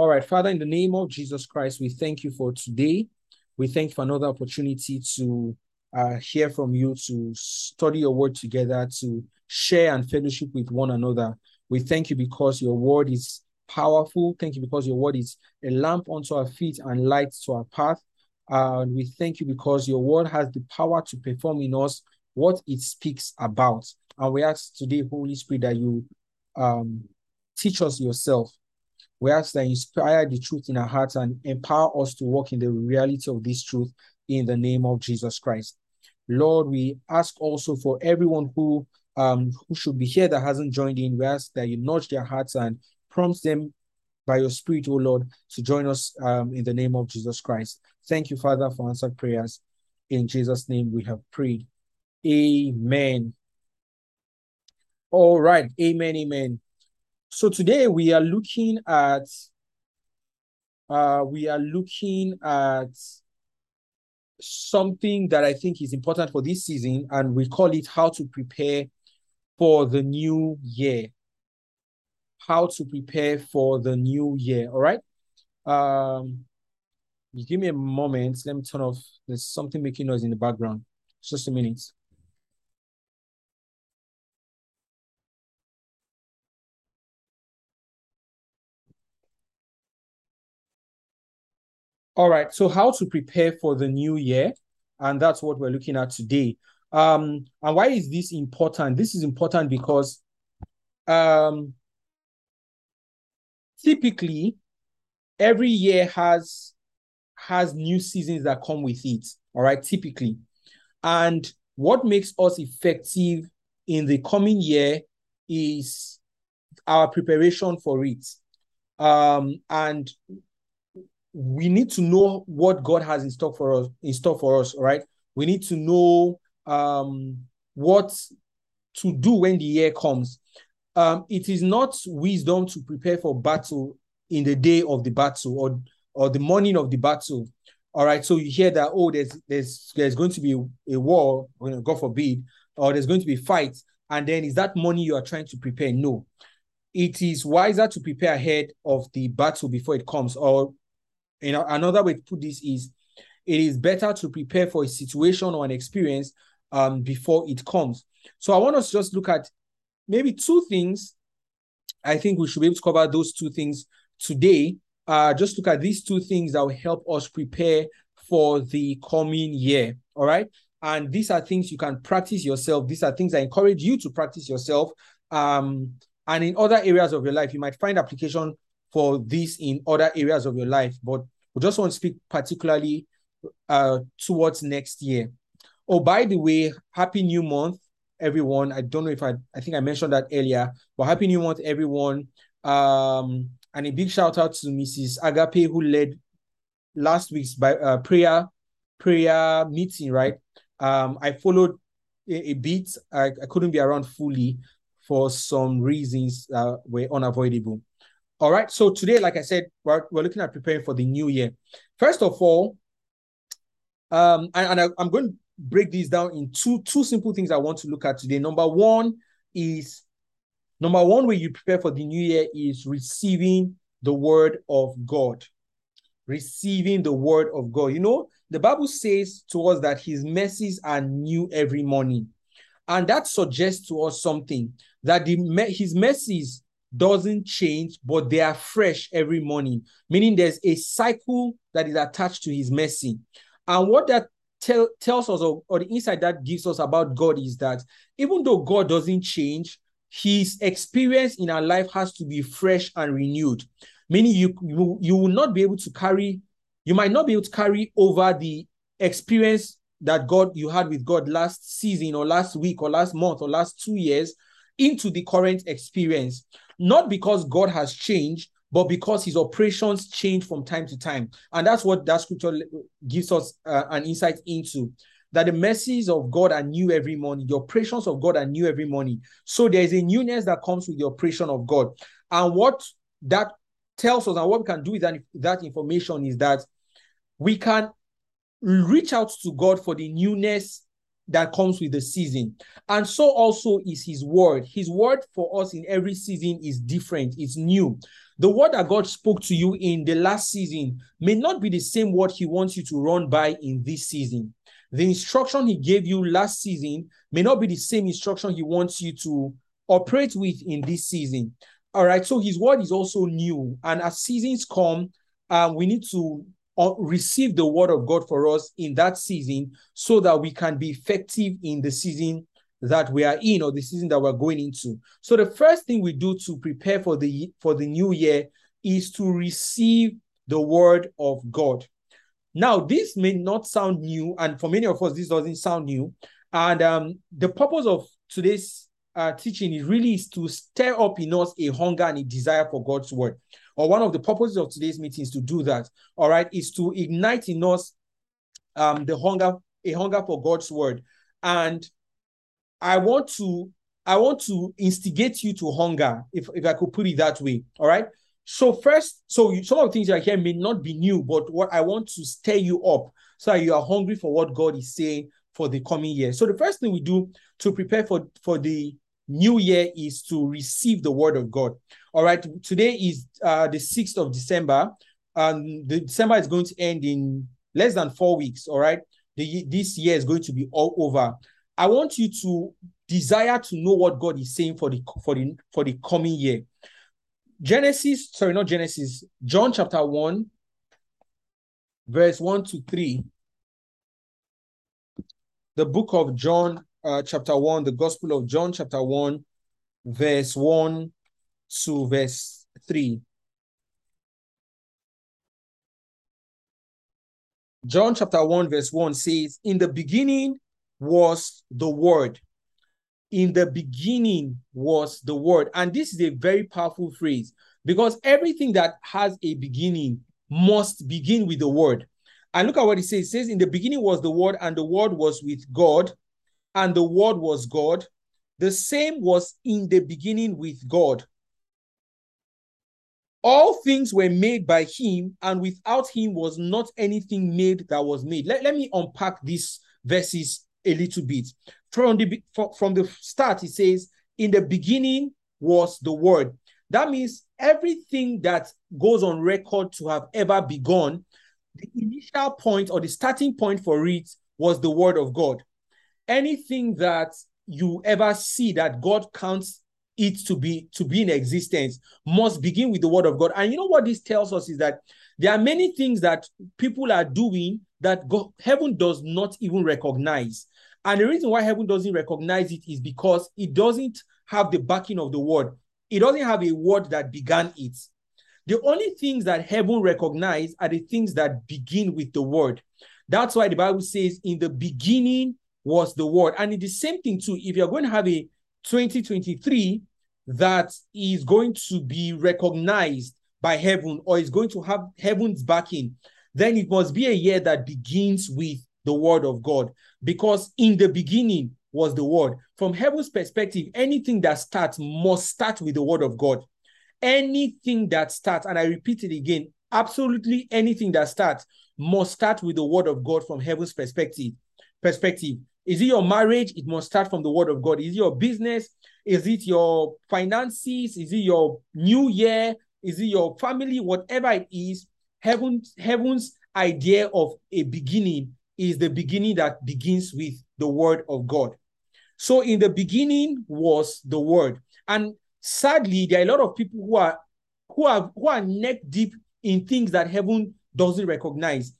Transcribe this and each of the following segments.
All right, Father, in the name of Jesus Christ, we thank you for today. We thank you for another opportunity to uh, hear from you, to study your word together, to share and fellowship with one another. We thank you because your word is powerful. Thank you because your word is a lamp unto our feet and light to our path. Uh, we thank you because your word has the power to perform in us what it speaks about. And we ask today, Holy Spirit, that you um, teach us yourself. We ask that inspire the truth in our hearts and empower us to walk in the reality of this truth in the name of Jesus Christ. Lord, we ask also for everyone who um, who should be here that hasn't joined in. We ask that you nudge their hearts and prompt them by your Spirit, O Lord, to join us um, in the name of Jesus Christ. Thank you, Father, for answered prayers. In Jesus' name we have prayed. Amen. All right. Amen. Amen. So today we are looking at uh we are looking at something that I think is important for this season, and we call it how to prepare for the new year. How to prepare for the new year. All right. Um give me a moment. Let me turn off. There's something making noise in the background. Just a minute. All right. So how to prepare for the new year, and that's what we're looking at today. Um, and why is this important? This is important because um, typically every year has has new seasons that come with it. All right, typically, and what makes us effective in the coming year is our preparation for it. Um, and we need to know what God has in store for us, in store for us, right? We need to know um what to do when the year comes. Um, it is not wisdom to prepare for battle in the day of the battle or or the morning of the battle. All right. So you hear that, oh, there's there's there's going to be a, war, God forbid, or there's going to be fights, and then is that money you are trying to prepare? No. It is wiser to prepare ahead of the battle before it comes, or you know, another way to put this is it is better to prepare for a situation or an experience um, before it comes. So I want us to just look at maybe two things. I think we should be able to cover those two things today. Uh, just look at these two things that will help us prepare for the coming year. All right. And these are things you can practice yourself. These are things I encourage you to practice yourself. Um, and in other areas of your life, you might find application for this in other areas of your life, but we just want to speak particularly uh, towards next year. Oh, by the way, happy new month, everyone. I don't know if I I think I mentioned that earlier, but happy new month, everyone. Um, and a big shout out to Mrs. Agape who led last week's by uh, prayer prayer meeting, right? Um, I followed a, a bit. I, I couldn't be around fully for some reasons uh, were unavoidable. All right. So today, like I said, we're, we're looking at preparing for the new year. First of all, um, and, and I, I'm going to break these down in two two simple things I want to look at today. Number one is number one way you prepare for the new year is receiving the word of God. Receiving the word of God. You know, the Bible says to us that his mercies are new every morning. And that suggests to us something that the his mercies doesn't change, but they are fresh every morning, meaning there's a cycle that is attached to his mercy. And what that tell, tells us, or, or the insight that gives us about God, is that even though God doesn't change, his experience in our life has to be fresh and renewed. Meaning you, you, you will not be able to carry, you might not be able to carry over the experience that God you had with God last season or last week or last month or last two years into the current experience not because God has changed, but because his operations change from time to time. And that's what that scripture gives us uh, an insight into that the mercies of God are new every morning, the operations of God are new every morning. So there's a newness that comes with the operation of God. And what that tells us and what we can do with that, that information is that we can reach out to God for the newness that comes with the season. And so also is his word. His word for us in every season is different, it's new. The word that God spoke to you in the last season may not be the same word he wants you to run by in this season. The instruction he gave you last season may not be the same instruction he wants you to operate with in this season. All right. So his word is also new. And as seasons come, uh, we need to uh, receive the word of God for us in that season so that we can be effective in the season that we are in or the season that we're going into. So the first thing we do to prepare for the for the new year is to receive the word of God. Now, this may not sound new, and for many of us, this doesn't sound new. And um, the purpose of today's uh, teaching is really is to stir up in us a hunger and a desire for God's word. Or one of the purposes of today's meeting is to do that. All right, is to ignite in us um, the hunger, a hunger for God's word. And I want to, I want to instigate you to hunger, if, if I could put it that way. All right. So first, so some of the things you are here may not be new, but what I want to stir you up so that you are hungry for what God is saying for the coming year. So the first thing we do to prepare for for the new year is to receive the word of God. All right, today is uh, the 6th of December. and the December is going to end in less than four weeks. All right, the, this year is going to be all over. I want you to desire to know what God is saying for the for the for the coming year. Genesis, sorry, not Genesis, John chapter 1, verse 1 to 3. The book of John, uh, chapter 1, the Gospel of John, chapter 1, verse 1 to verse 3. John chapter 1, verse 1 says, In the beginning was the Word, in the beginning was the word. And this is a very powerful phrase because everything that has a beginning must begin with the word. And look at what it says. It says, In the beginning was the word, and the word was with God, and the word was God. The same was in the beginning with God. All things were made by him, and without him was not anything made that was made. Let, let me unpack these verses a little bit. From the from the start, it says, "In the beginning was the Word." That means everything that goes on record to have ever begun, the initial point or the starting point for it was the Word of God. Anything that you ever see that God counts it to be to be in existence must begin with the word of God. And you know what this tells us is that there are many things that people are doing that God, heaven does not even recognize. And the reason why heaven doesn't recognize it is because it doesn't have the backing of the word. It doesn't have a word that began it. The only things that heaven recognize are the things that begin with the word. That's why the Bible says, in the beginning was the word. And it's the same thing too. If you're going to have a 2023 that is going to be recognized by heaven or is going to have heaven's backing, then it must be a year that begins with the word of God. Because in the beginning was the word. From heaven's perspective, anything that starts must start with the word of God. Anything that starts, and I repeat it again, absolutely anything that starts must start with the word of God from heaven's perspective. Perspective. Is it your marriage? It must start from the word of God. Is it your business? Is it your finances? Is it your new year? Is it your family? Whatever it is, heaven, heaven's idea of a beginning is the beginning that begins with the word of God. So in the beginning was the word. And sadly, there are a lot of people who are who are who are neck deep in things that heaven doesn't recognize.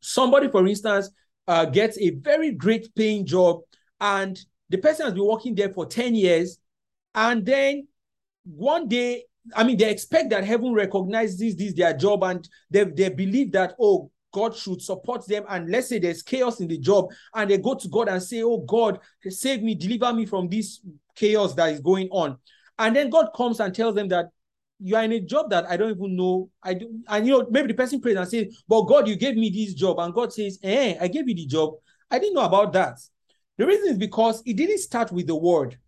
Somebody, for instance, uh, gets a very great paying job, and the person has been working there for 10 years, and then one day, I mean, they expect that heaven recognizes this their job, and they, they believe that, oh, God should support them. And let's say there's chaos in the job, and they go to God and say, Oh God, save me, deliver me from this chaos that is going on. And then God comes and tells them that you are in a job that I don't even know. I do, and you know, maybe the person prays and says, But God, you gave me this job. And God says, Eh, I gave you the job. I didn't know about that. The reason is because it didn't start with the word.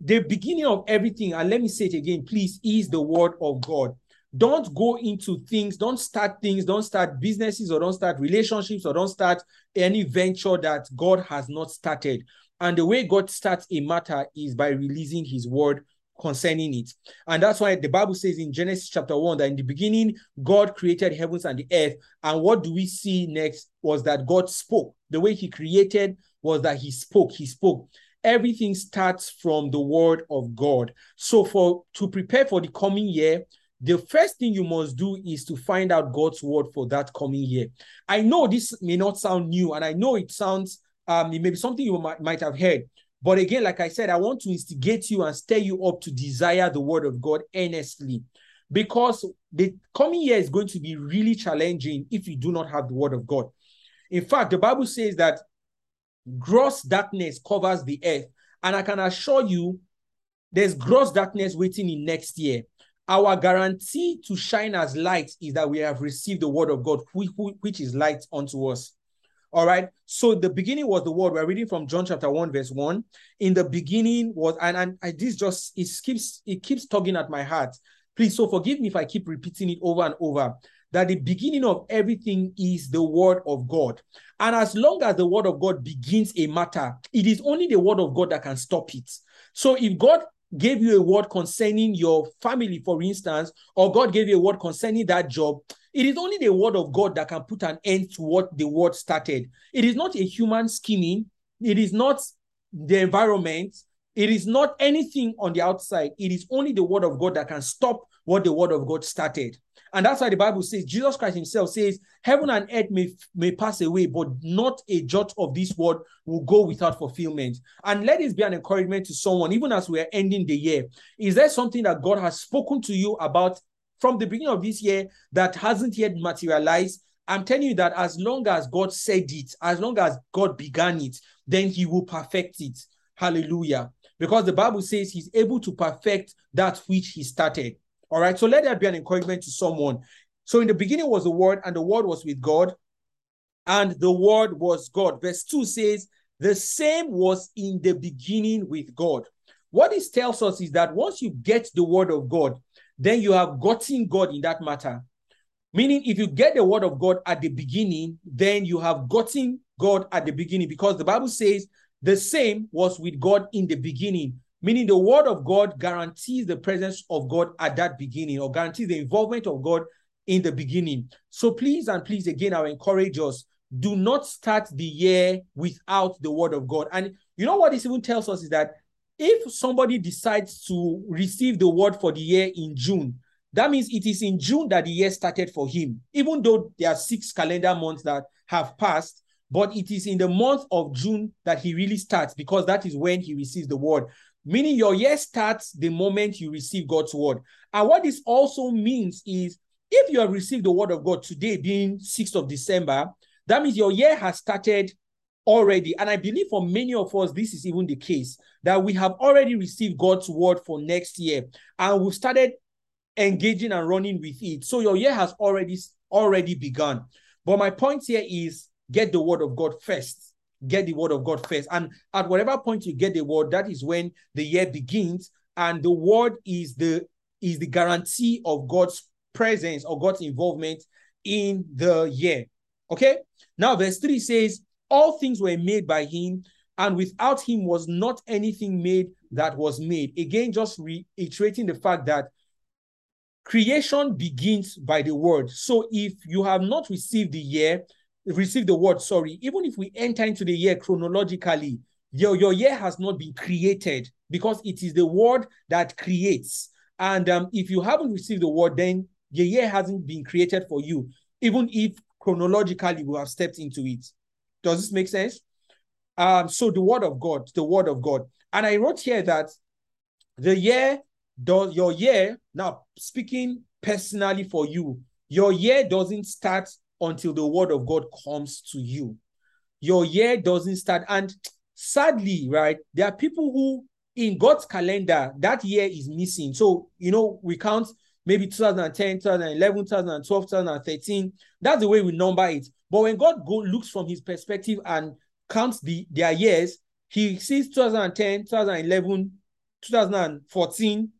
The beginning of everything, and let me say it again, please, is the word of God. don't go into things, don't start things, don't start businesses or don't start relationships or don't start any venture that God has not started. And the way God starts a matter is by releasing his word concerning it. And that's why the Bible says in Genesis chapter 1 that in the beginning, God created heavens and the earth. And what do we see next was that God spoke. The way he created was that he spoke. He spoke. Everything starts from the word of God. So for to prepare for the coming year, the first thing you must do is to find out God's word for that coming year. I know this may not sound new, and I know it sounds um, it may be something you might, might have heard. But again, like I said, I want to instigate you and stir you up to desire the word of God earnestly. Because the coming year is going to be really challenging if you do not have the word of God. In fact, the Bible says that gross darkness covers the earth. And I can assure you, there's gross darkness waiting in next year. Our guarantee to shine as light is that we have received the word of God, which is light unto us. All right. So the beginning was the word. We're reading from John chapter 1, verse 1. In the beginning was, and, and I, this just it keeps it keeps tugging at my heart. Please, so forgive me if I keep repeating it over and over. That the beginning of everything is the word of God. And as long as the word of God begins a matter, it is only the word of God that can stop it. So if God gave you a word concerning your family, for instance, or God gave you a word concerning that job, it is only the word of God that can put an end to what the word started. It is not a human scheming, it is not the environment, it is not anything on the outside. It is only the word of God that can stop what the word of God started. And that's why the Bible says, Jesus Christ himself says, heaven and earth may, may pass away, but not a jot of this word will go without fulfillment. And let this be an encouragement to someone, even as we are ending the year. Is there something that God has spoken to you about from the beginning of this year that hasn't yet materialized? I'm telling you that as long as God said it, as long as God began it, then he will perfect it. Hallelujah. Because the Bible says he's able to perfect that which he started. All right. So let that be an encouragement to someone. So in the beginning was the word, and the word was with God, and the word was God. Verse 2 says, the same was in the beginning with God. What this tells us is that once you get the word of God, then you have gotten God in that matter. Meaning, if you get the word of God at the beginning, then you have gotten God at the beginning because the Bible says the same was with God in the beginning meaning the word of God guarantees the presence of God at that beginning or guarantees the involvement of God in the beginning. So please and please again, I encourage us do not start the year without the word of God. And you know what this even tells us is that if somebody decides to receive the word for the year in June, that means it is in June that the year started for him, even though there are six calendar months that have passed. But it is in the month of June that he really starts because that is when he receives the word meaning your year starts the moment you receive God's word. And what this also means is if you have received the word of God today, being 6th of December, that means your year has started already. And I believe for many of us, this is even the case that we have already received God's word for next year and we've started engaging and running with it. So your year has already already begun. But my point here is get the word of God first get the word of God first. And at whatever point you get the word, that is when the year begins. And the word is the is the guarantee of God's presence or God's involvement in the year. Okay. Now, verse 3 says, All things were made by him, and without him was not anything made that was made. Again, just reiterating the fact that creation begins by the word. So if you have not received the year, received the word, sorry, even if we enter into the year chronologically, your, your year has not been created because it is the word that creates. And um, if you haven't received the word, then your year hasn't been created for you, even if chronologically we have stepped into it. Does this make sense? Um, so the word of God, the word of God. And I wrote here that the year does your year, now speaking personally for you, your year doesn't start until the word of God comes to you. Your year doesn't start. And sadly, right, there are people who in God's calendar, that year is missing. So, you know, we count maybe 2010, 2011, 2012, 2013. That's the way we number it. But when God go, looks from his perspective and counts the their years, he sees 2010, 2011, 2014,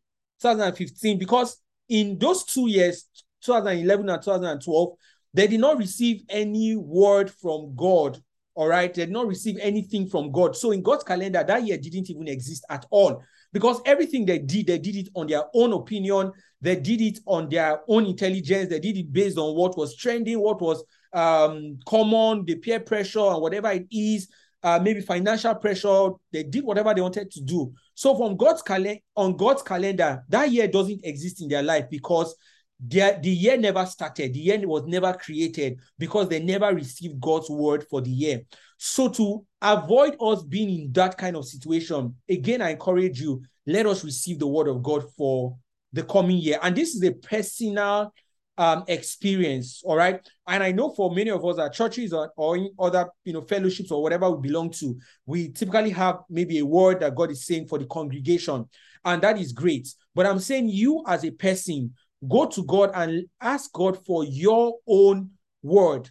2015, because in those two years, 2011 and 2012, they did not receive any word from God. All right. They did not receive anything from God. So in God's calendar, that year didn't even exist at all because everything they did, they did it on their own opinion. They did it on their own intelligence. They did it based on what was trending, what was um, common, the peer pressure, and whatever it is. Uh, maybe financial pressure. They did whatever they wanted to do. So from God's calendar, on God's calendar, that year doesn't exist in their life because the, the year never started. The year was never created because they never received God's word for the year. So to avoid us being in that kind of situation, again, I encourage you, let us receive the word of God for the coming year. And this is a personal um, experience, all right? And I know for many of us at churches or, or in other, you know, fellowships or whatever we belong to, we typically have maybe a word that God is saying for the congregation, and that is great. But I'm saying you as a person, go to God and ask God for your own word,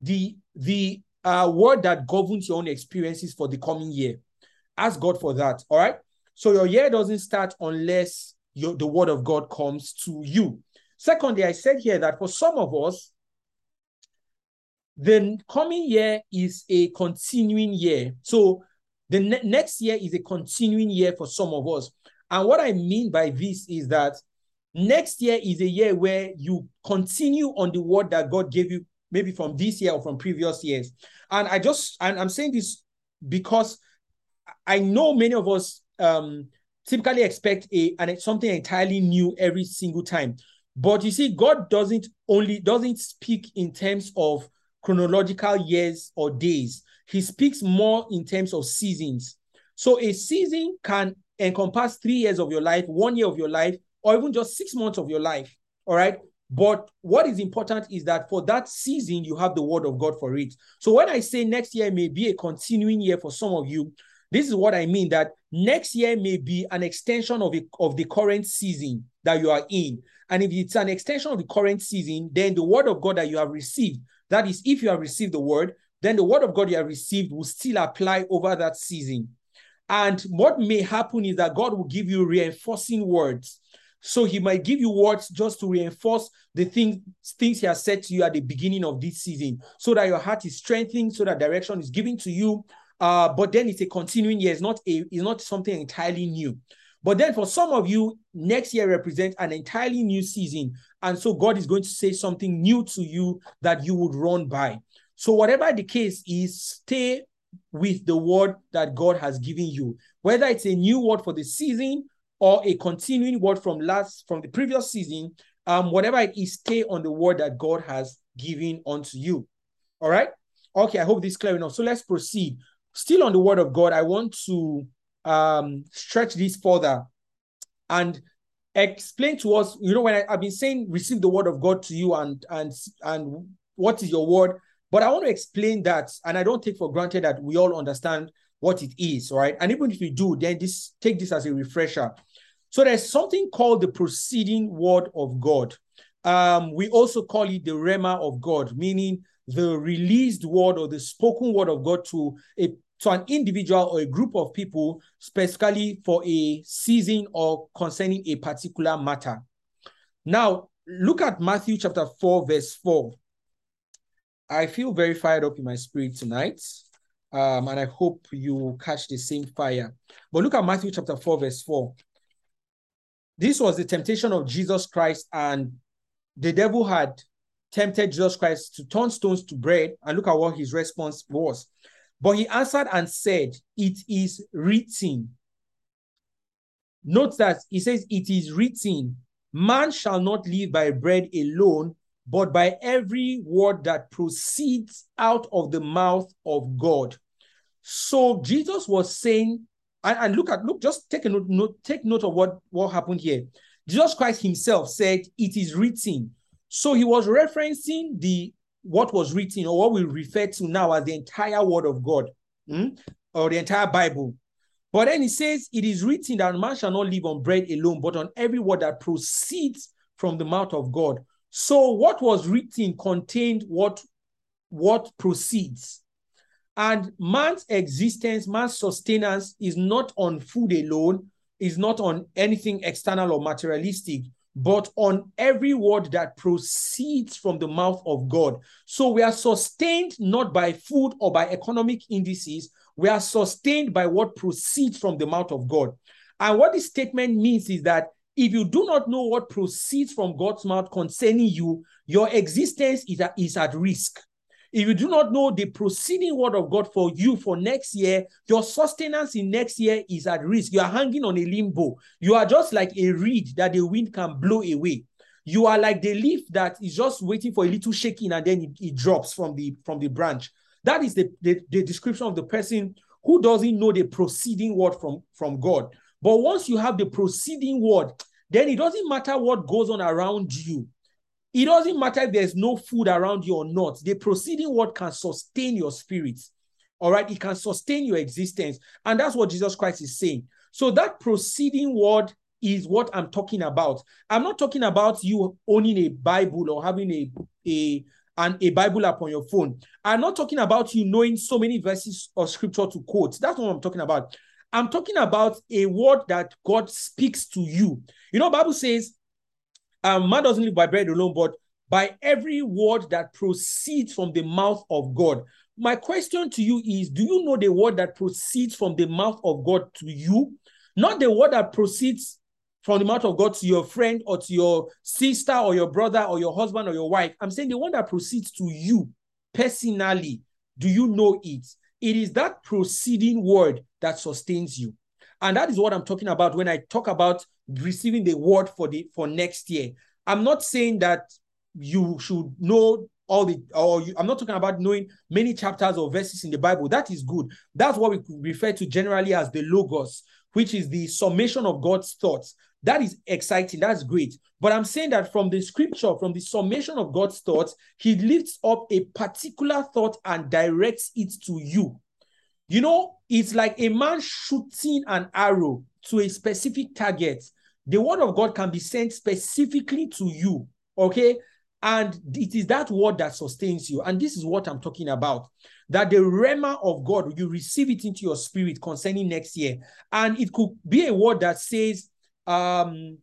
the the uh, word that governs your own experiences for the coming year. Ask God for that. All right. So your year doesn't start unless your, the word of God comes to you. Secondly, I said here that for some of us, the coming year is a continuing year. So the ne- next year is a continuing year for some of us. And what I mean by this is that next year is a year where you continue on the word that God gave you, maybe from this year or from previous years. And I just, and I'm saying this because I know many of us um, typically expect a and something entirely new every single time. But you see, God doesn't only doesn't speak in terms of chronological years or days. He speaks more in terms of seasons. So a season can encompass three years of your life, one year of your life, or even just six months of your life. All right. But what is important is that for that season, you have the word of God for it. So when I say next year may be a continuing year for some of you, this is what I mean that next year may be an extension of, a, of the current season that you are in. And if it's an extension of the current season, then the word of God that you have received, that is, if you have received the word, then the word of God you have received will still apply over that season. And what may happen is that God will give you reinforcing words. So he might give you words just to reinforce the things, things he has said to you at the beginning of this season, so that your heart is strengthened, so that direction is given to you, uh, but then it's a continuing year. It's not a it's not something entirely new. But then for some of you, next year represents an entirely new season. And so God is going to say something new to you that you would run by. So whatever the case is, stay with the word that God has given you. Whether it's a new word for the season or a continuing word from last from the previous season, um, whatever it is, stay on the word that God has given unto you. All right. Okay, I hope this is clear enough. So let's proceed still on the word of God, I want to um, stretch this further and explain to us. You know, when I, have been saying receive the word of God to you and and and what is your word, but I want to explain that, and I don't take for granted that we all understand what it is, right? And even if we do, then this take this as a refresher. So there's something called the proceeding word of God. Um, we also call it the rhema of God, meaning the released word or the spoken word of God to a to an individual or a group of people, specifically for a season or concerning a particular matter. Now, look at Matthew chapter 4, verse 4. I feel very fired up in my spirit tonight. Um, and I hope you catch the same fire. But look at Matthew chapter 4, verse 4. This was the temptation of Jesus Christ, and the devil had tempted Jesus Christ to turn stones to bread. And look at what his response was. But he answered and said, It is written. Note that he says, It is written, Man shall not live by bread alone, but by every word that proceeds out of the mouth of God. So Jesus was saying, and, and look at look, just take a note, note, take note of what, what happened here. Jesus Christ himself said, It is written. So he was referencing the what was written or what we refer to now as the entire word of God hmm? or the entire Bible. But then he says, It is written that man shall not live on bread alone, but on every word that proceeds from the mouth of God. So what was written contained what, what proceeds. And man's existence, man's sustenance is not on food alone, is not on anything external or materialistic, but on every word that proceeds from the mouth of God. So we are sustained not by food or by economic indices, we are sustained by what proceeds from the mouth of God. And what this statement means is that if you do not know what proceeds from God's mouth concerning you, your existence is at, is at risk. If you do not know the proceeding word of God for you for next year, your sustenance in next year is at risk. You are hanging on a limbo. You are just like a reed that the wind can blow away. You are like the leaf that is just waiting for a little shaking and then it, it drops from the from the branch. That is the, the, the description of the person who doesn't know the proceeding word from, from God. But once you have the proceeding word, then it doesn't matter what goes on around you. It doesn't matter if there's no food around you or not. The proceeding word can sustain your spirit. All right. It can sustain your existence. And that's what Jesus Christ is saying. So that proceeding word is what I'm talking about. I'm not talking about you owning a Bible or having a, a and a Bible app on your phone. I'm not talking about you knowing so many verses of scripture to quote. That's what I'm talking about. I'm talking about a word that God speaks to you. You know, Bible says um, man doesn't live by bread alone, but by every word that proceeds from the mouth of God. My question to you is Do you know the word that proceeds from the mouth of God to you? Not the word that proceeds from the mouth of God to your friend or to your sister or your brother or your husband or your wife. I'm saying the one that proceeds to you personally. Do you know it? It is that proceeding word that sustains you. And that is what I'm talking about when I talk about receiving the word for the for next year. I'm not saying that you should know all the or you, I'm not talking about knowing many chapters or verses in the Bible. That is good. That's what we refer to generally as the logos, which is the summation of God's thoughts. That is exciting. That's great. But I'm saying that from the scripture, from the summation of God's thoughts, He lifts up a particular thought and directs it to you. You know, it's like a man shooting an arrow to a specific target. The word of God can be sent specifically to you, okay? And it is that word that sustains you. And this is what I'm talking about. That the rhema of God, you receive it into your spirit concerning next year. And it could be a word that says, um,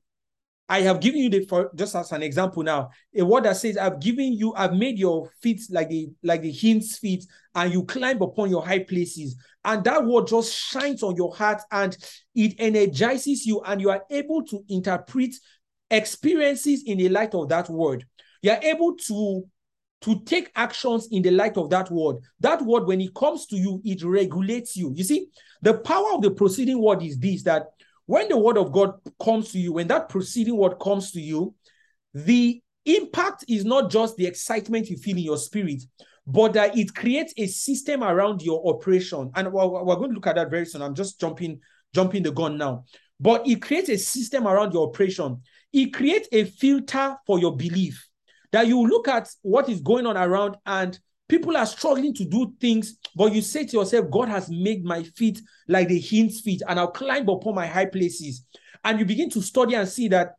I have given you the for just as an example now, a word that says, I've given you, I've made your feet like the like the hind's feet, and you climb upon your high places. And that word just shines on your heart and it energizes you, and you are able to interpret experiences in the light of that word. You are able to to take actions in the light of that word. That word, when it comes to you, it regulates you. You see, the power of the proceeding word is this that when the word of God comes to you, when that proceeding word comes to you, the impact is not just the excitement you feel in your spirit, but that it creates a system around your operation. And we're going to look at that very soon. I'm just jumping, jumping the gun now. But it creates a system around your operation. It creates a filter for your belief that you look at what is going on around and People are struggling to do things, but you say to yourself, God has made my feet like the hind's feet, and I'll climb upon my high places. And you begin to study and see that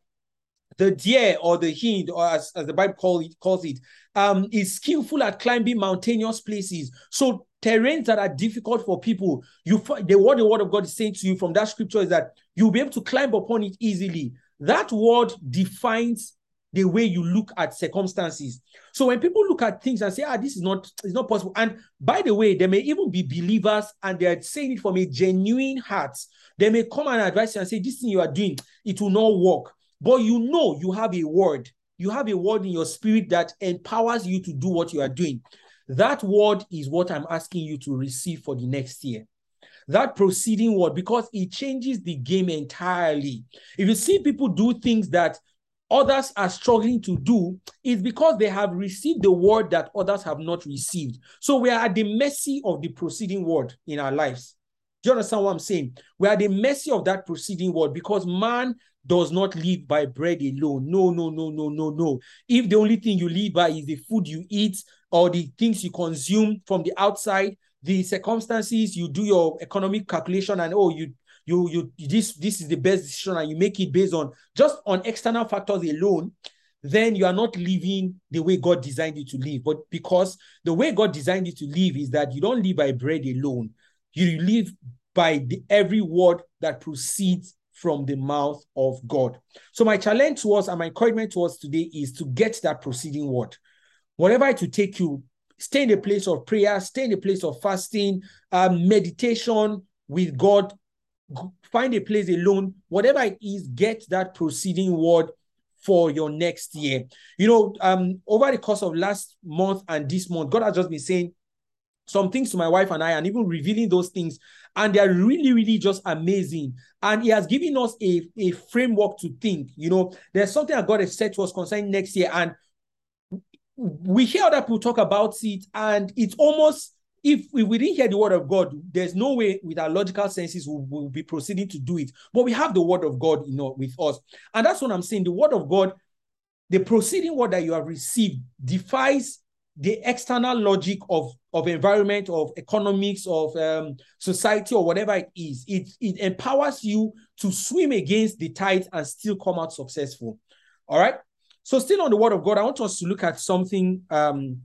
the deer or the hind, or as, as the Bible call it, calls it, um, is skillful at climbing mountainous places. So terrains that are difficult for people, you the what the word of God is saying to you from that scripture is that you'll be able to climb upon it easily. That word defines the way you look at circumstances. So when people look at things and say, ah, this is not, it's not possible. And by the way, they may even be believers and they're saying it from a genuine heart. They may come and advise you and say, this thing you are doing, it will not work. But you know you have a word. You have a word in your spirit that empowers you to do what you are doing. That word is what I'm asking you to receive for the next year that proceeding word because it changes the game entirely. If you see people do things that others are struggling to do is because they have received the word that others have not received. So we are at the mercy of the proceeding word in our lives. Do you understand what I'm saying? We are at the mercy of that proceeding word because man does not live by bread alone. No, no, no, no, no, no. If the only thing you live by is the food you eat or the things you consume from the outside, the circumstances, you do your economic calculation and oh, you you you this this is the best decision and you make it based on just on external factors alone then you are not living the way God designed you to live. But because the way God designed you to live is that you don't live by bread alone, you live by the, every word that proceeds from the mouth of God. So my challenge to us and my encouragement to us today is to get that proceeding word. Whatever it will take you, stay in a place of prayer, stay in a place of fasting, um, meditation with God, find a place alone, whatever it is, get that proceeding word for your next year. You know, um, over the course of last month and this month, God has just been saying some things to my wife and I, and even revealing those things. And they are really, really just amazing. And He has given us a, a framework to think. You know, there's something that God has said to us concerning next year. And we hear other people talk about it, and it's almost if we, didn't hear the word of God, there's no way with our logical senses we will be proceeding to do it. But we have the word of God, you know, with us. And that's what I'm saying. The word of God, the proceeding word that you have received defies the external logic of, of environment, of economics, of um, society, or whatever it is. It, it empowers you to swim against the tide and still come out successful. All right. So, still on the word of God, I want us to look at something um,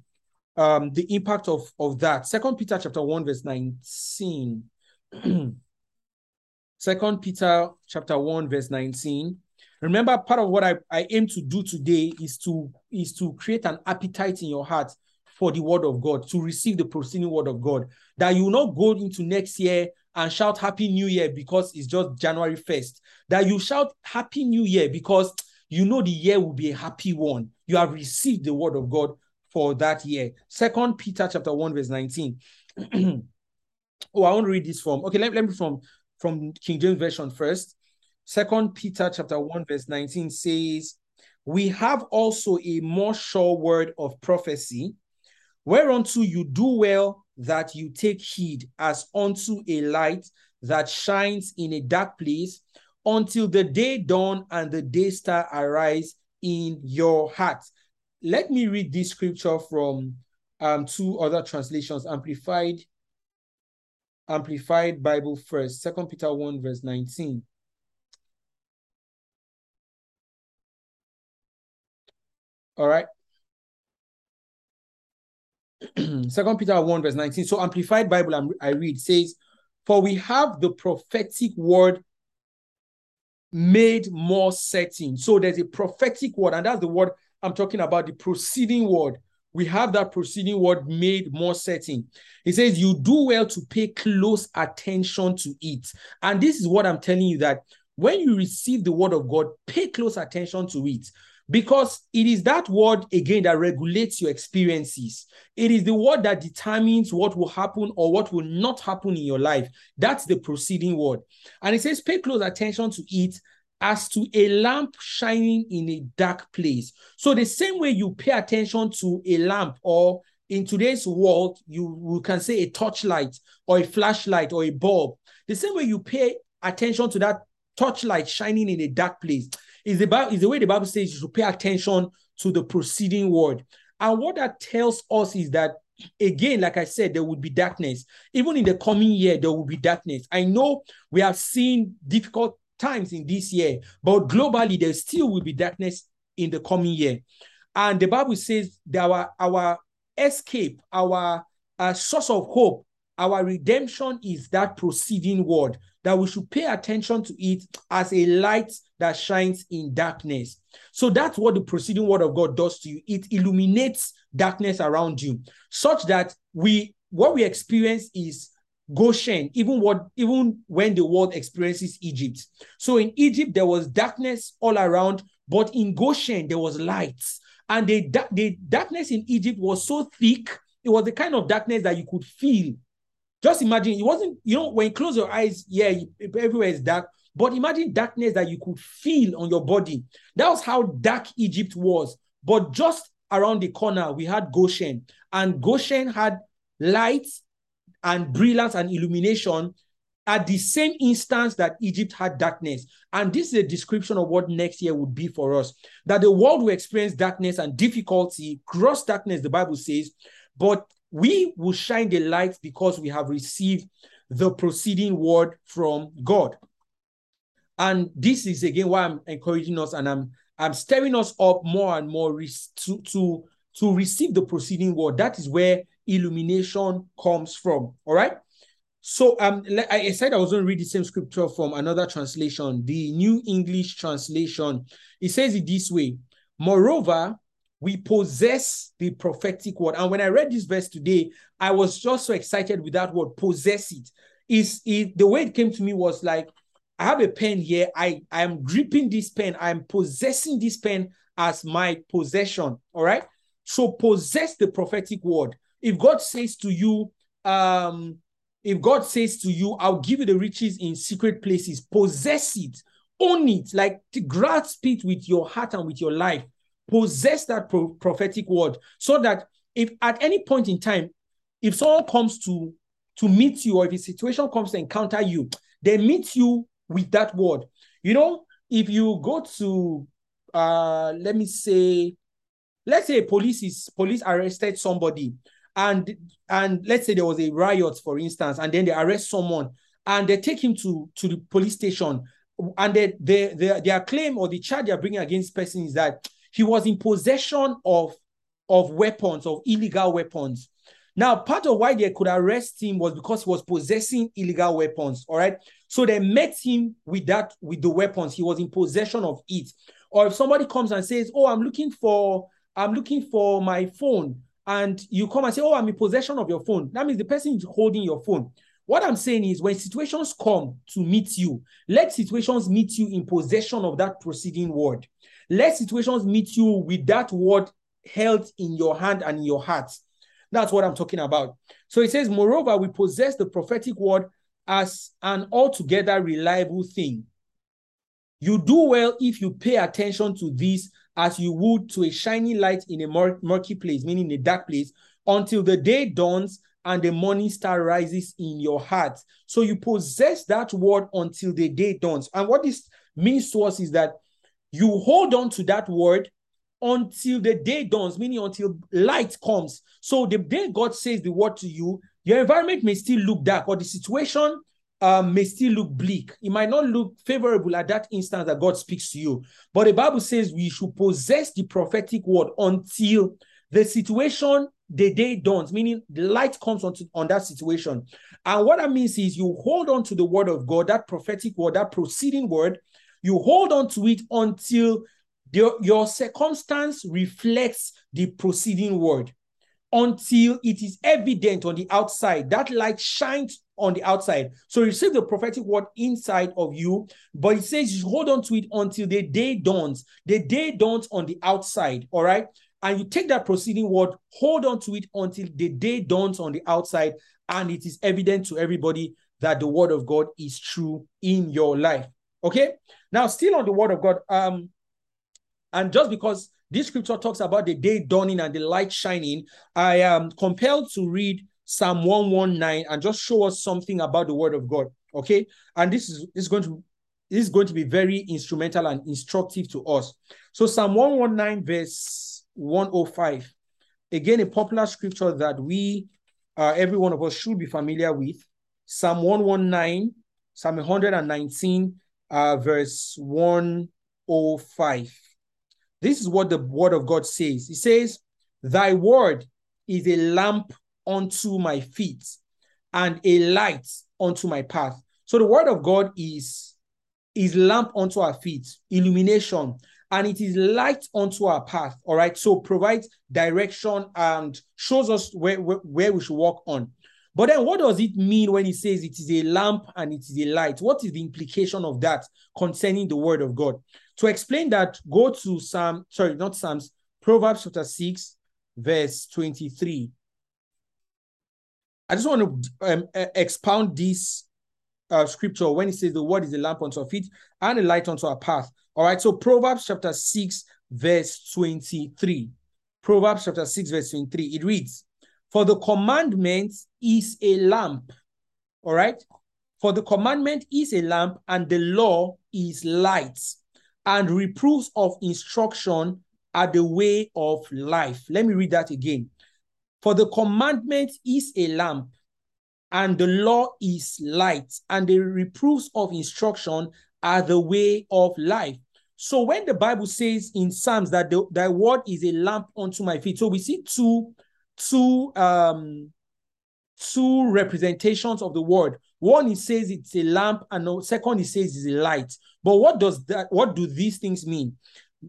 um, the impact of, of that. Second Peter chapter 1, verse 19. Second Peter chapter 1, verse 19. Remember, part of what I, I aim to do today is to is to create an appetite in your heart for the word of God, to receive the proceeding word of God. That you will not go into next year and shout Happy New Year because it's just January 1st. That you shout Happy New Year because you know the year will be a happy one. You have received the word of God for that year. Second Peter chapter 1, verse 19. oh, I want to read this from okay, let, let me from from King James Version first. Second Peter chapter 1, verse 19 says, We have also a more sure word of prophecy, whereunto you do well that you take heed as unto a light that shines in a dark place until the day dawn and the day star arise in your heart let me read this scripture from um, two other translations, Amplified, Amplified Bible first, Second Peter 1, verse 19. All right. Second Peter 1, verse 19. So Amplified Bible I read says, For we have the prophetic word made more certain. So there's a prophetic word, and that's the word I'm talking about the proceeding word. We have that proceeding word made more certain. He says, You do well to pay close attention to it. And this is what I'm telling you that when you receive the word of God, pay close attention to it because it is that word again that regulates your experiences. It is the word that determines what will happen or what will not happen in your life. That's the proceeding word. And it says, pay close attention to it as to a lamp shining in a dark place. So, the same way you pay attention to a lamp, or in today's world, you, you can say a torchlight or a flashlight or a bulb, the same way you pay attention to that torchlight shining in a dark place is is the way the Bible says you should pay attention to the preceding word. And what that tells us is that again, like I said, there would be darkness. Even in the coming year, there will be darkness. I know we have seen difficult times in this year, but globally, there still will be darkness in the coming year. And the Bible says that our, our escape, our uh, source of hope, our redemption is that proceeding word, that we should pay attention to it as a light that shines in darkness. So that's what the proceeding word of God does to you. It illuminates darkness around you, such that we what we experience is Goshen, even what even when the world experiences Egypt. So in Egypt there was darkness all around, but in Goshen there was light. And the, the darkness in Egypt was so thick, it was the kind of darkness that you could feel. Just imagine, it wasn't, you know, when you close your eyes, yeah, everywhere is dark. But imagine darkness that you could feel on your body. That was how dark Egypt was. But just around the corner, we had Goshen, and Goshen had light and brilliance and illumination at the same instance that Egypt had darkness. And this is a description of what next year would be for us. That the world will experience darkness and difficulty, gross darkness, the Bible says, but we will shine the light because we have received the proceeding word from God. And this is again why I'm encouraging us and I'm I'm stirring us up more and more to, to, to receive the proceeding word. That is where illumination comes from. All right. So um, I said I was going to read the same scripture from another translation, the New English translation. It says it this way: Moreover, we possess the prophetic word. And when I read this verse today, I was just so excited with that word, possess it. Is it the way it came to me was like, I have a pen here. I I am gripping this pen. I am possessing this pen as my possession. All right. So possess the prophetic word. If God says to you, um, if God says to you, I'll give you the riches in secret places, possess it, own it, like to grasp it with your heart and with your life. Possess that pro- prophetic word so that if at any point in time, if someone comes to to meet you or if a situation comes to encounter you, they meet you with that word. You know, if you go to uh let me say, let's say police is police arrested somebody and and let's say there was a riot for instance and then they arrest someone and they take him to to the police station. And they, they, they, their claim or the charge they're bringing against person is that he was in possession of of weapons of illegal weapons. Now part of why they could arrest him was because he was possessing illegal weapons all right? So they met him with that with the weapons. He was in possession of it. Or if somebody comes and says oh i'm looking for i'm looking for my phone and you come and say, Oh, I'm in possession of your phone. That means the person is holding your phone. What I'm saying is, when situations come to meet you, let situations meet you in possession of that proceeding word. Let situations meet you with that word held in your hand and in your heart. That's what I'm talking about. So it says, Moreover, we possess the prophetic word as an altogether reliable thing. You do well if you pay attention to this as you would to a shining light in a murky place, meaning a dark place, until the day dawns and the morning star rises in your heart. So you possess that word until the day dawns. And what this means to us is that you hold on to that word until the day dawns, meaning until light comes. So the day God says the word to you, your environment may still look dark or the situation um, may still look bleak. It might not look favorable at that instance that God speaks to you. But the Bible says we should possess the prophetic word until the situation, the day dawns, meaning the light comes on, to, on that situation. And what that means is you hold on to the word of God, that prophetic word, that proceeding word, you hold on to it until the, your circumstance reflects the proceeding word until it is evident on the outside. That light shines on the outside. So you receive the prophetic word inside of you, but it says hold on to it until the day dawns. The day dawns on the outside, all right? And you take that proceeding word, hold on to it until the day dawns on the outside, and it is evident to everybody that the word of God is true in your life. Okay? Now, still on the word of God, um, and just because this scripture talks about the day dawning and the light shining. I am compelled to read Psalm 119 and just show us something about the word of God. Okay. And this is, this is going to this is going to be very instrumental and instructive to us. So Psalm 119, verse 105. Again, a popular scripture that we uh, every one of us should be familiar with. Psalm 119, Psalm 119, uh, verse 105. This is what the word of God says. It says, Thy word is a lamp unto my feet and a light unto my path. So the word of God is, is lamp unto our feet, illumination, and it is light unto our path. All right. So provides direction and shows us where, where, where we should walk on. But then what does it mean when he says it is a lamp and it is a light? What is the implication of that concerning the word of God? To explain that, go to Psalm, sorry, not Psalms, Proverbs chapter 6, verse 23. I just want to um, expound this uh, scripture when it says the word is a lamp unto our feet and a light unto our path. All right, so Proverbs chapter 6, verse 23. Proverbs chapter 6, verse 23. It reads, For the commandment is a lamp. All right. For the commandment is a lamp, and the law is light and reproofs of instruction are the way of life. Let me read that again. For the commandment is a lamp, and the law is light, and the reproofs of instruction are the way of life. So when the Bible says in Psalms that the, thy word is a lamp unto my feet, so we see two, two um two representations of the word. One, he says it's a lamp, and the second, he says it's a light. But what does that, what do these things mean?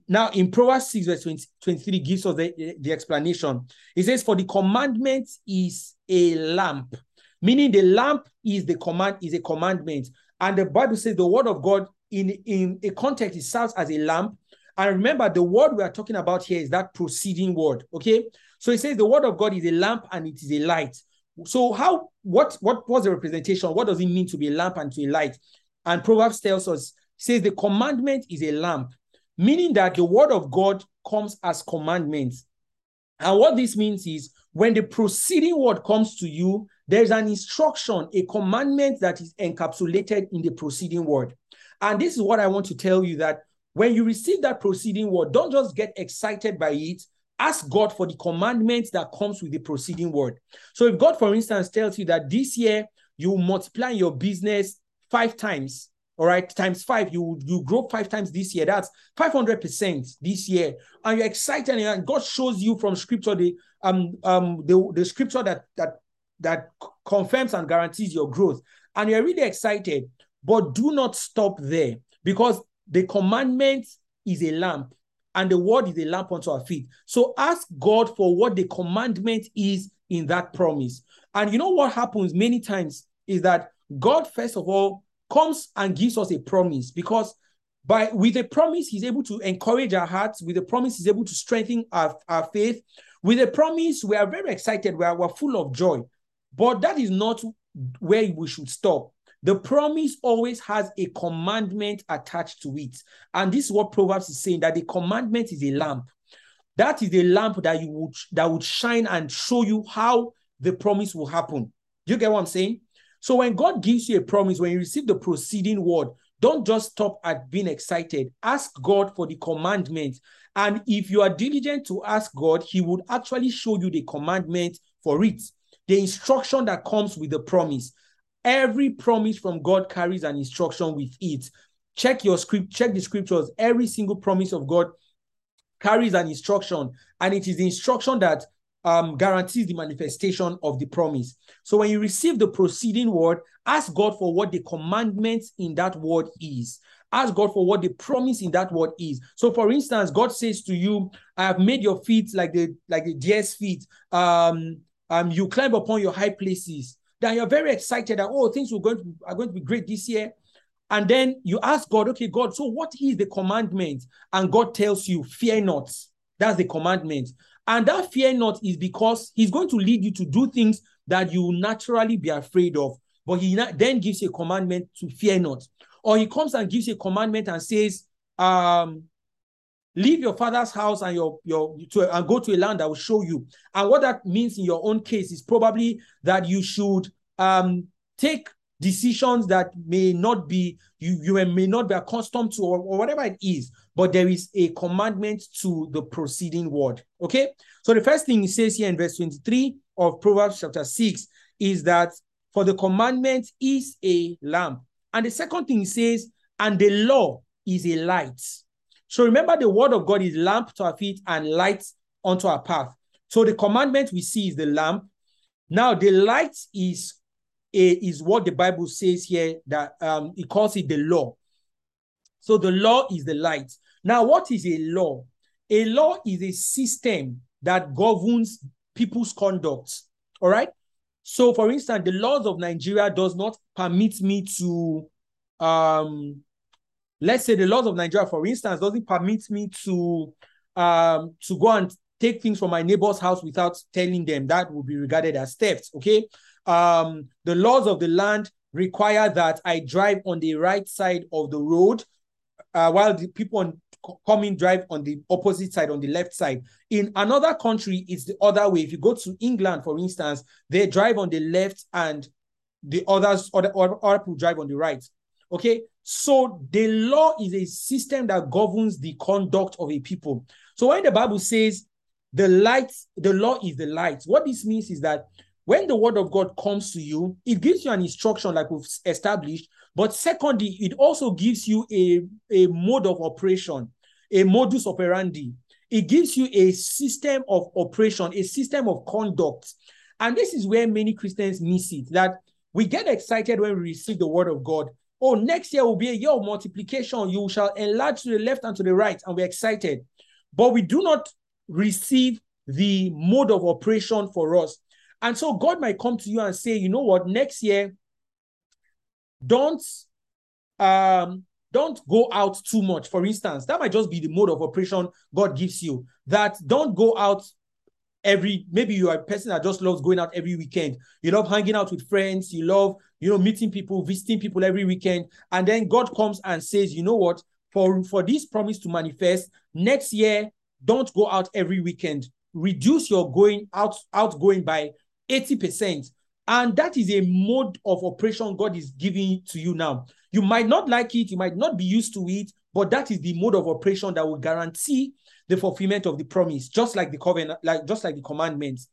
Now, in Proverbs 6, verse 20, 23, gives us the, the explanation. It says, For the commandment is a lamp, meaning the lamp is the command, is a commandment. And the Bible says the word of God in, in a context, it serves as a lamp. And remember, the word we are talking about here is that proceeding word. Okay. So it says the word of God is a lamp and it is a light. So how what what was the representation? What does it mean to be a lamp and to a light? And Proverbs tells us, says the commandment is a lamp, meaning that the word of God comes as commandments. And what this means is when the proceeding word comes to you, there's an instruction, a commandment that is encapsulated in the proceeding word. And this is what I want to tell you that when you receive that proceeding word, don't just get excited by it, ask God for the commandments that comes with the proceeding word. So if God, for instance, tells you that this year you multiply your business five times, all right, times five, you you grow five times this year. That's 500% this year. And you're excited and God shows you from scripture the um um the, the scripture that that that confirms and guarantees your growth. And you're really excited, but do not stop there because the commandment is a lamp and the word is a lamp unto our feet. So ask God for what the commandment is in that promise. And you know what happens many times is that God, first of all, comes and gives us a promise because by with a promise, he's able to encourage our hearts. With a promise, he's able to strengthen our, our faith. With a promise, we are very excited. We are, we're full of joy. But that is not where we should stop. The promise always has a commandment attached to it. And this is what Proverbs is saying that the commandment is a lamp. That is a lamp that you would that would shine and show you how the promise will happen. Do you get what I'm saying? So when God gives you a promise, when you receive the proceeding word, don't just stop at being excited. Ask God for the commandment. And if you are diligent to ask God, He would actually show you the commandment for it, the instruction that comes with the promise. Every promise from God carries an instruction with it. Check your script, check the scriptures. Every single promise of God carries an instruction, and it is the instruction that um, guarantees the manifestation of the promise. So when you receive the proceeding word, ask God for what the commandment in that word is. Ask God for what the promise in that word is. So, for instance, God says to you, "I have made your feet like the like the deer's feet. Um, um, you climb upon your high places." Then you're very excited that, oh, things are going, to, are going to be great this year. And then you ask God, okay, God, so what is the commandment? And God tells you, fear not. That's the commandment. And that fear not is because he's going to lead you to do things that you naturally be afraid of. But he then gives a commandment to fear not. Or he comes and gives a commandment and says, um, leave your father's house and your your to and go to a land that will show you and what that means in your own case is probably that you should um take decisions that may not be you you may not be accustomed to or, or whatever it is but there is a commandment to the proceeding word okay so the first thing he says here in verse 23 of proverbs chapter 6 is that for the commandment is a lamp and the second thing he says and the law is a light so remember, the word of God is lamp to our feet and light onto our path. So the commandment we see is the lamp. Now the light is a, is what the Bible says here that um, it calls it the law. So the law is the light. Now, what is a law? A law is a system that governs people's conduct. All right. So, for instance, the laws of Nigeria does not permit me to um, let's say the laws of Nigeria, for instance, doesn't permit me to um to go and take things from my neighbor's house without telling them that would be regarded as theft. Okay. Um, the laws of the land require that I drive on the right side of the road, uh, while the people on coming drive on the opposite side, on the left side. In another country, it's the other way. If you go to England, for instance, they drive on the left and the others, other, other people drive on the right. Okay. So the law is a system that governs the conduct of a people. So when the Bible says the light, the law is the light, what this means is that when the word of God comes to you, it gives you an instruction like we've established. But secondly, it also gives you a, a mode of operation, a modus operandi. It gives you a system of operation, a system of conduct. And this is where many Christians miss it that we get excited when we receive the word of God. Oh, next year will be a year of multiplication. You shall enlarge to the left and to the right, and we're excited. But we do not receive the mode of operation for us. And so God might come to you and say, you know what, next year, don't um don't go out too much. For instance, that might just be the mode of operation God gives you. That don't go out every maybe you are a person that just loves going out every weekend. You love hanging out with friends, you love, you know, meeting people, visiting people every weekend. And then God comes and says, you know what, for, for this promise to manifest, next year, don't go out every weekend. Reduce your going out outgoing by 80%. And that is a mode of operation God is giving to you now. You might not like it, you might not be used to it, but that is the mode of operation that will guarantee the fulfillment of the promise, just like the covenant, like just like the commandments.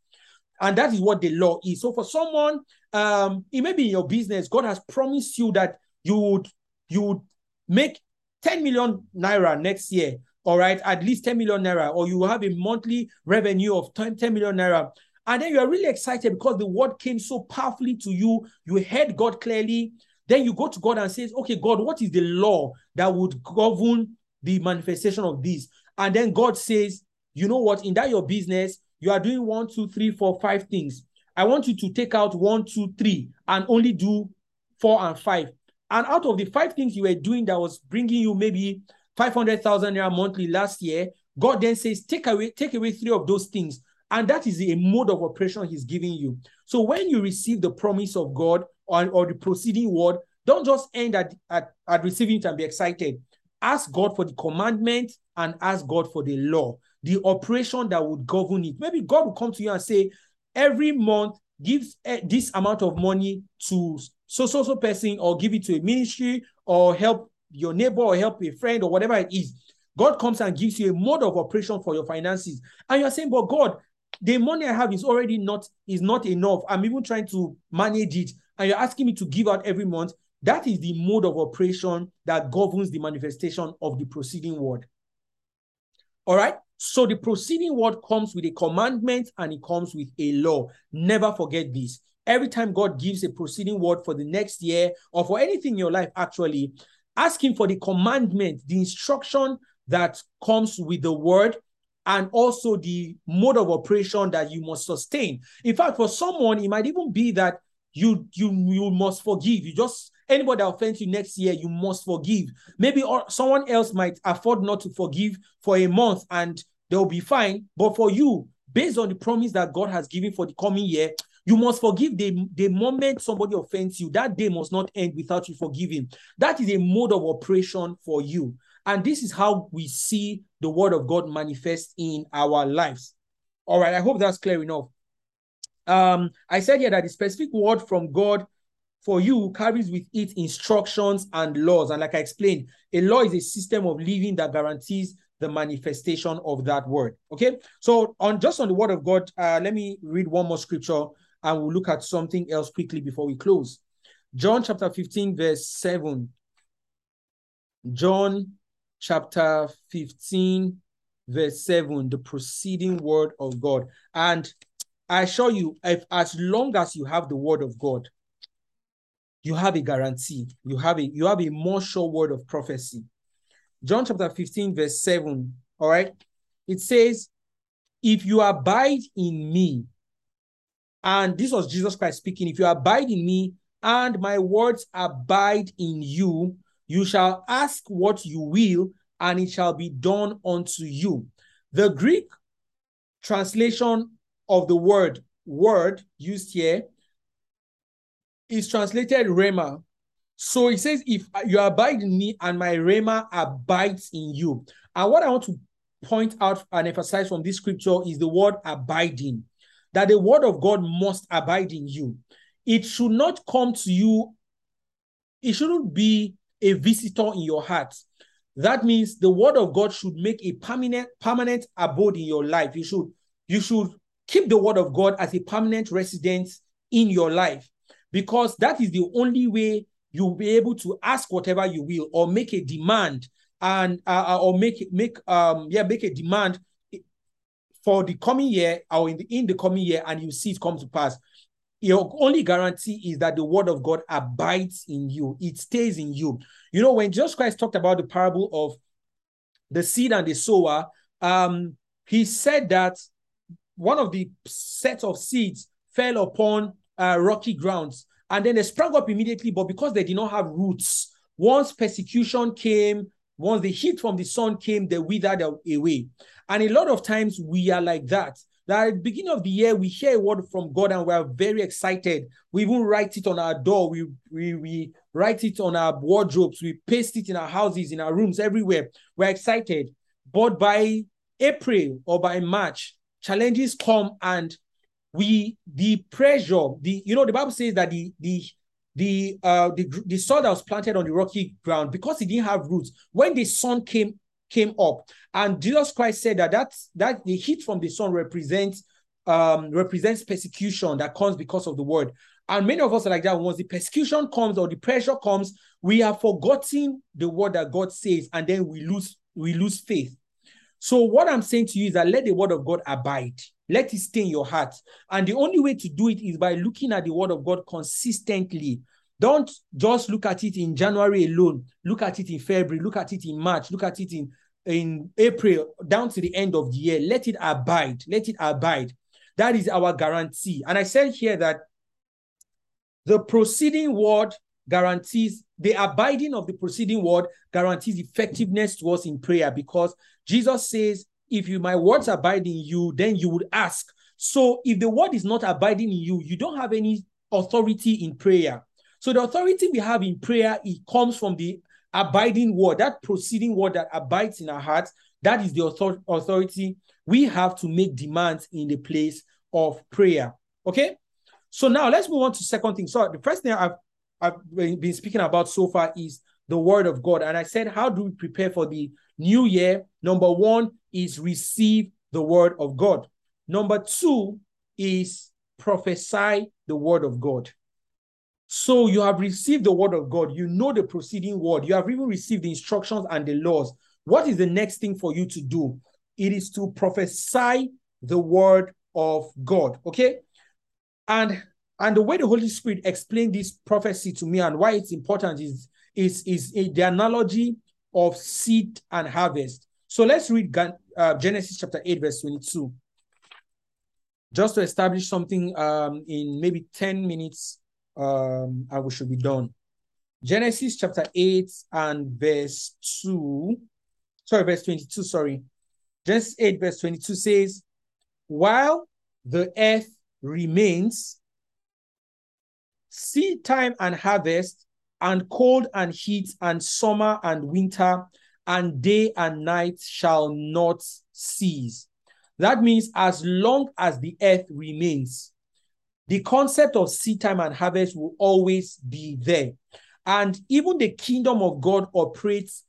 And that is what the law is. So for someone, um, it may be in your business, God has promised you that you would you would make 10 million naira next year, all right, at least 10 million naira, or you have a monthly revenue of 10, 10 million naira. And then you are really excited because the word came so powerfully to you. You heard God clearly. Then you go to God and says, okay, God, what is the law that would govern the manifestation of this? And then God says, you know what, in that your business, you are doing one, two, three, four, five things. I want you to take out one, two, three, and only do four and five. And out of the five things you were doing that was bringing you maybe 500,000 naira monthly last year, God then says, take away, take away three of those things. And that is a mode of operation he's giving you. So when you receive the promise of God or, or the proceeding word, don't just end at, at, at receiving it and be excited. Ask God for the commandment and ask God for the law, the operation that would govern it. Maybe God will come to you and say, every month, give eh, this amount of money to so so so person, or give it to a ministry, or help your neighbor, or help a friend, or whatever it is. God comes and gives you a mode of operation for your finances. And you're saying, but God, the money I have is already not is not enough. I'm even trying to manage it. And you're asking me to give out every month. That is the mode of operation that governs the manifestation of the proceeding word. All right. So the proceeding word comes with a commandment and it comes with a law. Never forget this. Every time God gives a proceeding word for the next year or for anything in your life, actually, ask Him for the commandment, the instruction that comes with the word, and also the mode of operation that you must sustain. In fact, for someone, it might even be that you you you must forgive. You just anybody that offends you next year, you must forgive. Maybe or someone else might afford not to forgive for a month and they'll be fine. But for you, based on the promise that God has given for the coming year, you must forgive the, the moment somebody offends you. That day must not end without you forgiving. That is a mode of operation for you. And this is how we see the word of God manifest in our lives. All right, I hope that's clear enough. Um, I said here that the specific word from God for you carries with it instructions and laws. And like I explained, a law is a system of living that guarantees the manifestation of that word. Okay. So on just on the word of God, uh, let me read one more scripture and we'll look at something else quickly before we close. John chapter 15, verse 7. John chapter 15, verse 7, the proceeding word of God. And I assure you, if as long as you have the word of God, you have a guarantee. You have a you have a more sure word of prophecy. John chapter 15, verse 7. All right. It says, If you abide in me, and this was Jesus Christ speaking, if you abide in me and my words abide in you, you shall ask what you will, and it shall be done unto you. The Greek translation of the word word used here is translated rhema. So it says, if you abide in me and my rhema abides in you. And what I want to point out and emphasize from this scripture is the word abiding, that the word of God must abide in you. It should not come to you, it shouldn't be a visitor in your heart. That means the word of God should make a permanent permanent abode in your life. You should you should keep the word of God as a permanent residence in your life because that is the only way you'll be able to ask whatever you will or make a demand and uh, uh or make make um yeah make a demand for the coming year or in the, in the coming year and you see it come to pass. Your only guarantee is that the word of God abides in you, it stays in you. You know, when Jesus Christ talked about the parable of the seed and the sower, um, he said that one of the set of seeds fell upon uh, rocky grounds and then they sprang up immediately, but because they did not have roots, once persecution came, once the heat from the sun came, they withered away. And a lot of times we are like that. That at the beginning of the year, we hear a word from God and we are very excited. We even write it on our door. We, we, we write it on our wardrobes. We paste it in our houses, in our rooms, everywhere. We're excited. But by April or by March, challenges come and we the pressure, the you know, the Bible says that the the the uh the, the soil that was planted on the rocky ground because it didn't have roots when the sun came came up and jesus christ said that that that the heat from the sun represents um represents persecution that comes because of the word and many of us are like that once the persecution comes or the pressure comes we have forgotten the word that god says and then we lose we lose faith so what i'm saying to you is that let the word of god abide let it stay in your heart. And the only way to do it is by looking at the word of God consistently. Don't just look at it in January alone. Look at it in February. Look at it in March. Look at it in, in April, down to the end of the year. Let it abide. Let it abide. That is our guarantee. And I said here that the proceeding word guarantees the abiding of the proceeding word guarantees effectiveness to us in prayer because Jesus says if you my words abide in you, then you would ask. So if the word is not abiding in you, you don't have any authority in prayer. So the authority we have in prayer, it comes from the abiding word, that proceeding word that abides in our hearts. That is the author- authority we have to make demands in the place of prayer. Okay. So now let's move on to second thing. So the first thing I've I've been speaking about so far is the word of God. And I said, how do we prepare for the new year? Number one is receive the word of God. Number two is prophesy the word of God. So you have received the word of God. You know the proceeding word. You have even received the instructions and the laws. What is the next thing for you to do? It is to prophesy the word of God. Okay. And and the way the Holy Spirit explained this prophecy to me and why it's important is is is the analogy of seed and harvest. So let's read uh, Genesis chapter 8, verse 22. Just to establish something um, in maybe 10 minutes, um, and we should be done. Genesis chapter 8 and verse 2. Sorry, verse 22. Sorry. Genesis 8, verse 22 says, While the earth remains, seed time and harvest, and cold and heat, and summer and winter, and day and night shall not cease. That means as long as the earth remains, the concept of seed time and harvest will always be there. And even the kingdom of God operates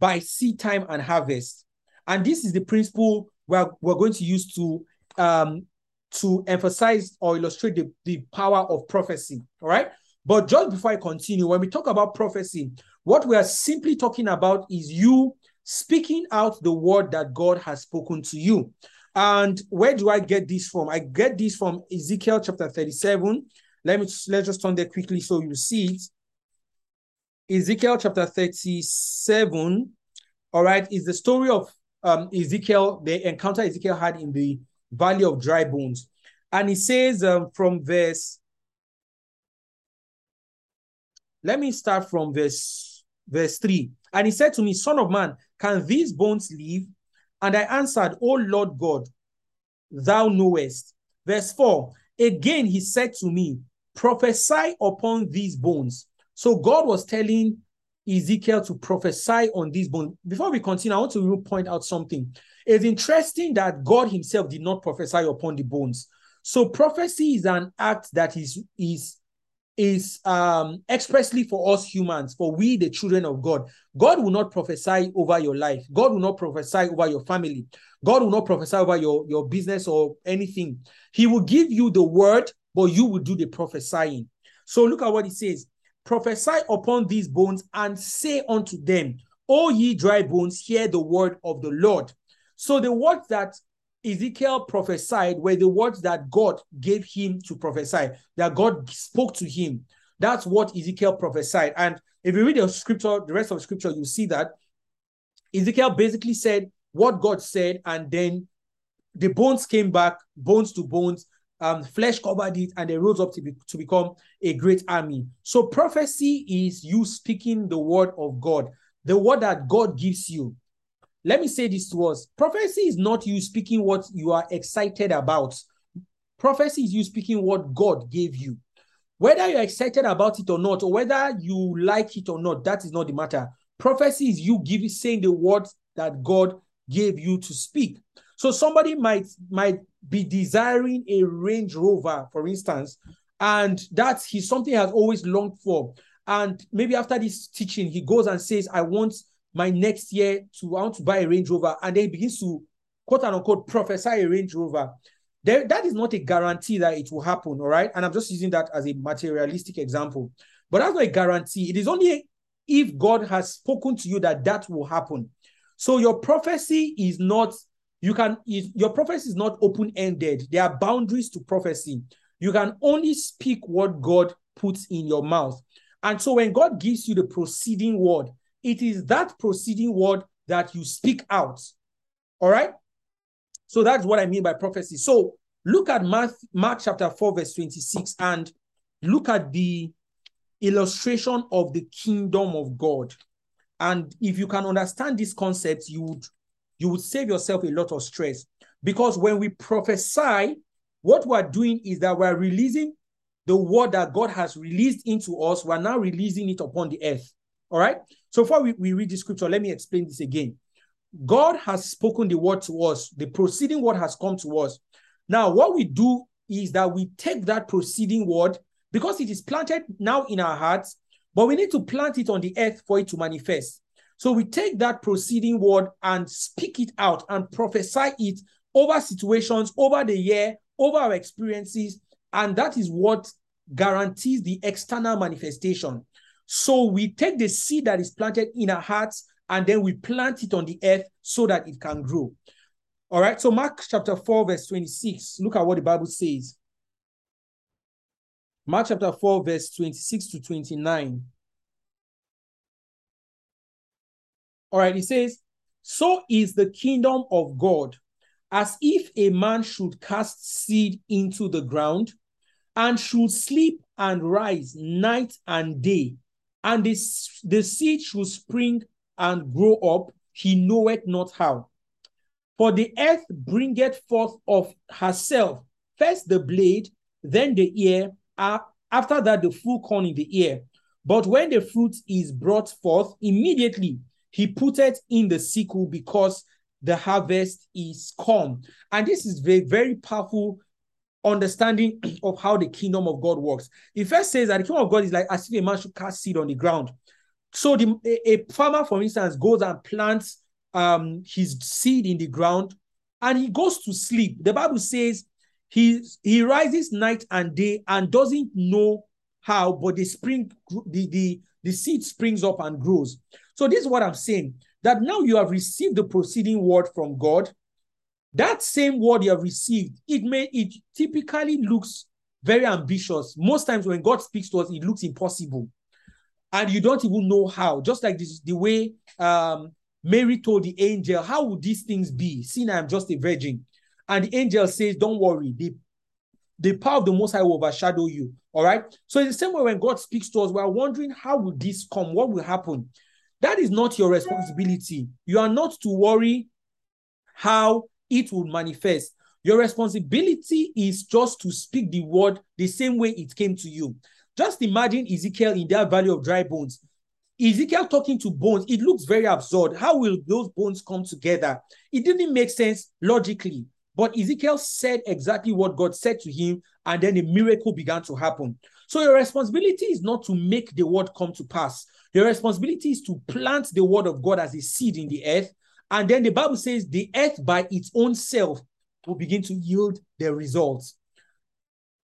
by seed time and harvest. And this is the principle we're, we're going to use to um, to emphasize or illustrate the, the power of prophecy. All right. But just before I continue, when we talk about prophecy, what we are simply talking about is you speaking out the word that God has spoken to you. And where do I get this from? I get this from Ezekiel chapter 37. Let me let's just turn there quickly so you see it. Ezekiel chapter 37, all right, is the story of um, Ezekiel, the encounter Ezekiel had in the valley of dry bones. And he says um, from verse, let me start from verse verse 3. And he said to me, Son of man, can these bones live? And I answered, O Lord God, thou knowest. Verse 4. Again he said to me, Prophesy upon these bones. So God was telling Ezekiel to prophesy on these bones. Before we continue, I want to point out something. It's interesting that God Himself did not prophesy upon the bones. So prophecy is an act that is, is is um expressly for us humans, for we the children of God. God will not prophesy over your life. God will not prophesy over your family. God will not prophesy over your, your business or anything. He will give you the word, but you will do the prophesying. So look at what he says. Prophesy upon these bones and say unto them, O ye dry bones, hear the word of the Lord. So the word that Ezekiel prophesied were the words that God gave him to prophesy, that God spoke to him. That's what Ezekiel prophesied. And if you read the scripture, the rest of the scripture, you see that Ezekiel basically said what God said, and then the bones came back, bones to bones, um, flesh covered it, and they rose up to, be, to become a great army. So prophecy is you speaking the word of God, the word that God gives you. Let me say this to us. Prophecy is not you speaking what you are excited about. Prophecy is you speaking what God gave you. Whether you're excited about it or not, or whether you like it or not, that is not the matter. Prophecy is you giving saying the words that God gave you to speak. So somebody might might be desiring a Range Rover, for instance, and that's he something has always longed for. And maybe after this teaching, he goes and says, I want my next year to I want to buy a Range Rover, and then he begins to quote unquote prophesy a Range Rover. There, that is not a guarantee that it will happen, all right? And I'm just using that as a materialistic example. But that's not a guarantee. It is only if God has spoken to you that that will happen. So your prophecy is not you can your prophecy is not open-ended. There are boundaries to prophecy. You can only speak what God puts in your mouth. And so when God gives you the proceeding word, it is that proceeding word that you speak out. All right? So that's what I mean by prophecy. So look at Mark, Mark chapter 4, verse 26, and look at the illustration of the kingdom of God. And if you can understand this concept, you would you would save yourself a lot of stress. Because when we prophesy, what we're doing is that we're releasing the word that God has released into us, we're now releasing it upon the earth. All right. So before we, we read the scripture, let me explain this again. God has spoken the word to us, the proceeding word has come to us. Now, what we do is that we take that proceeding word because it is planted now in our hearts, but we need to plant it on the earth for it to manifest. So we take that proceeding word and speak it out and prophesy it over situations, over the year, over our experiences. And that is what guarantees the external manifestation. So we take the seed that is planted in our hearts and then we plant it on the earth so that it can grow. All right. So Mark chapter 4, verse 26. Look at what the Bible says. Mark chapter 4, verse 26 to 29. All right, it says, So is the kingdom of God, as if a man should cast seed into the ground and should sleep and rise night and day, and the, the seed should spring and grow up, he knoweth not how. For the earth bringeth forth of herself first the blade, then the ear, after that the full corn in the ear. But when the fruit is brought forth, immediately he put it in the sickle because the harvest is come. And this is very, very powerful understanding of how the kingdom of God works. It first says that the kingdom of God is like as if a man should cast seed on the ground. So the, a, a farmer, for instance, goes and plants um, his seed in the ground and he goes to sleep. The Bible says he, he rises night and day and doesn't know how, but the spring, the, the, the seed springs up and grows. So this is what I'm saying, that now you have received the proceeding word from God. That same word you have received, it may it typically looks very ambitious. Most times when God speaks to us, it looks impossible. And you don't even know how. Just like this, the way um, Mary told the angel, How would these things be? Seeing I'm just a virgin. And the angel says, Don't worry, the, the power of the Most High will overshadow you. All right. So, in the same way, when God speaks to us, we're wondering, How will this come? What will happen? That is not your responsibility. You are not to worry how it will manifest. Your responsibility is just to speak the word the same way it came to you. Just imagine Ezekiel in that valley of dry bones. Ezekiel talking to bones, it looks very absurd. How will those bones come together? It didn't make sense logically. But Ezekiel said exactly what God said to him, and then a miracle began to happen. So your responsibility is not to make the word come to pass. Your responsibility is to plant the word of God as a seed in the earth. And then the Bible says the earth by its own self will begin to yield the results.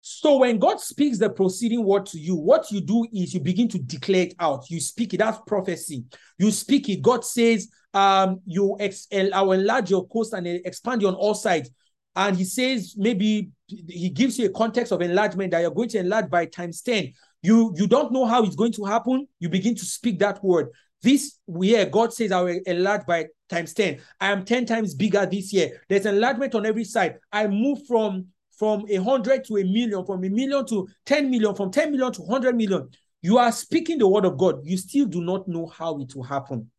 So when God speaks the proceeding word to you, what you do is you begin to declare it out. You speak it. That's prophecy. You speak it. God says, um, you ex- I will enlarge your coast and expand you on all sides. and he says maybe he gives you a context of enlargement that you're going to enlarge by times 10 you you don't know how it's going to happen you begin to speak that word this year god says i will enlarge by times 10 i am 10 times bigger this year. There's enlargement on every side. I move from from a hundred to a million from a million to 10 million from 10 million to 100 million. You are speaking the word of god. You still do not know how it will happen.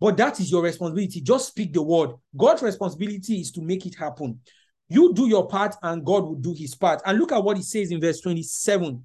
But that is your responsibility. Just speak the word. God's responsibility is to make it happen. You do your part and God will do his part. And look at what he says in verse 27.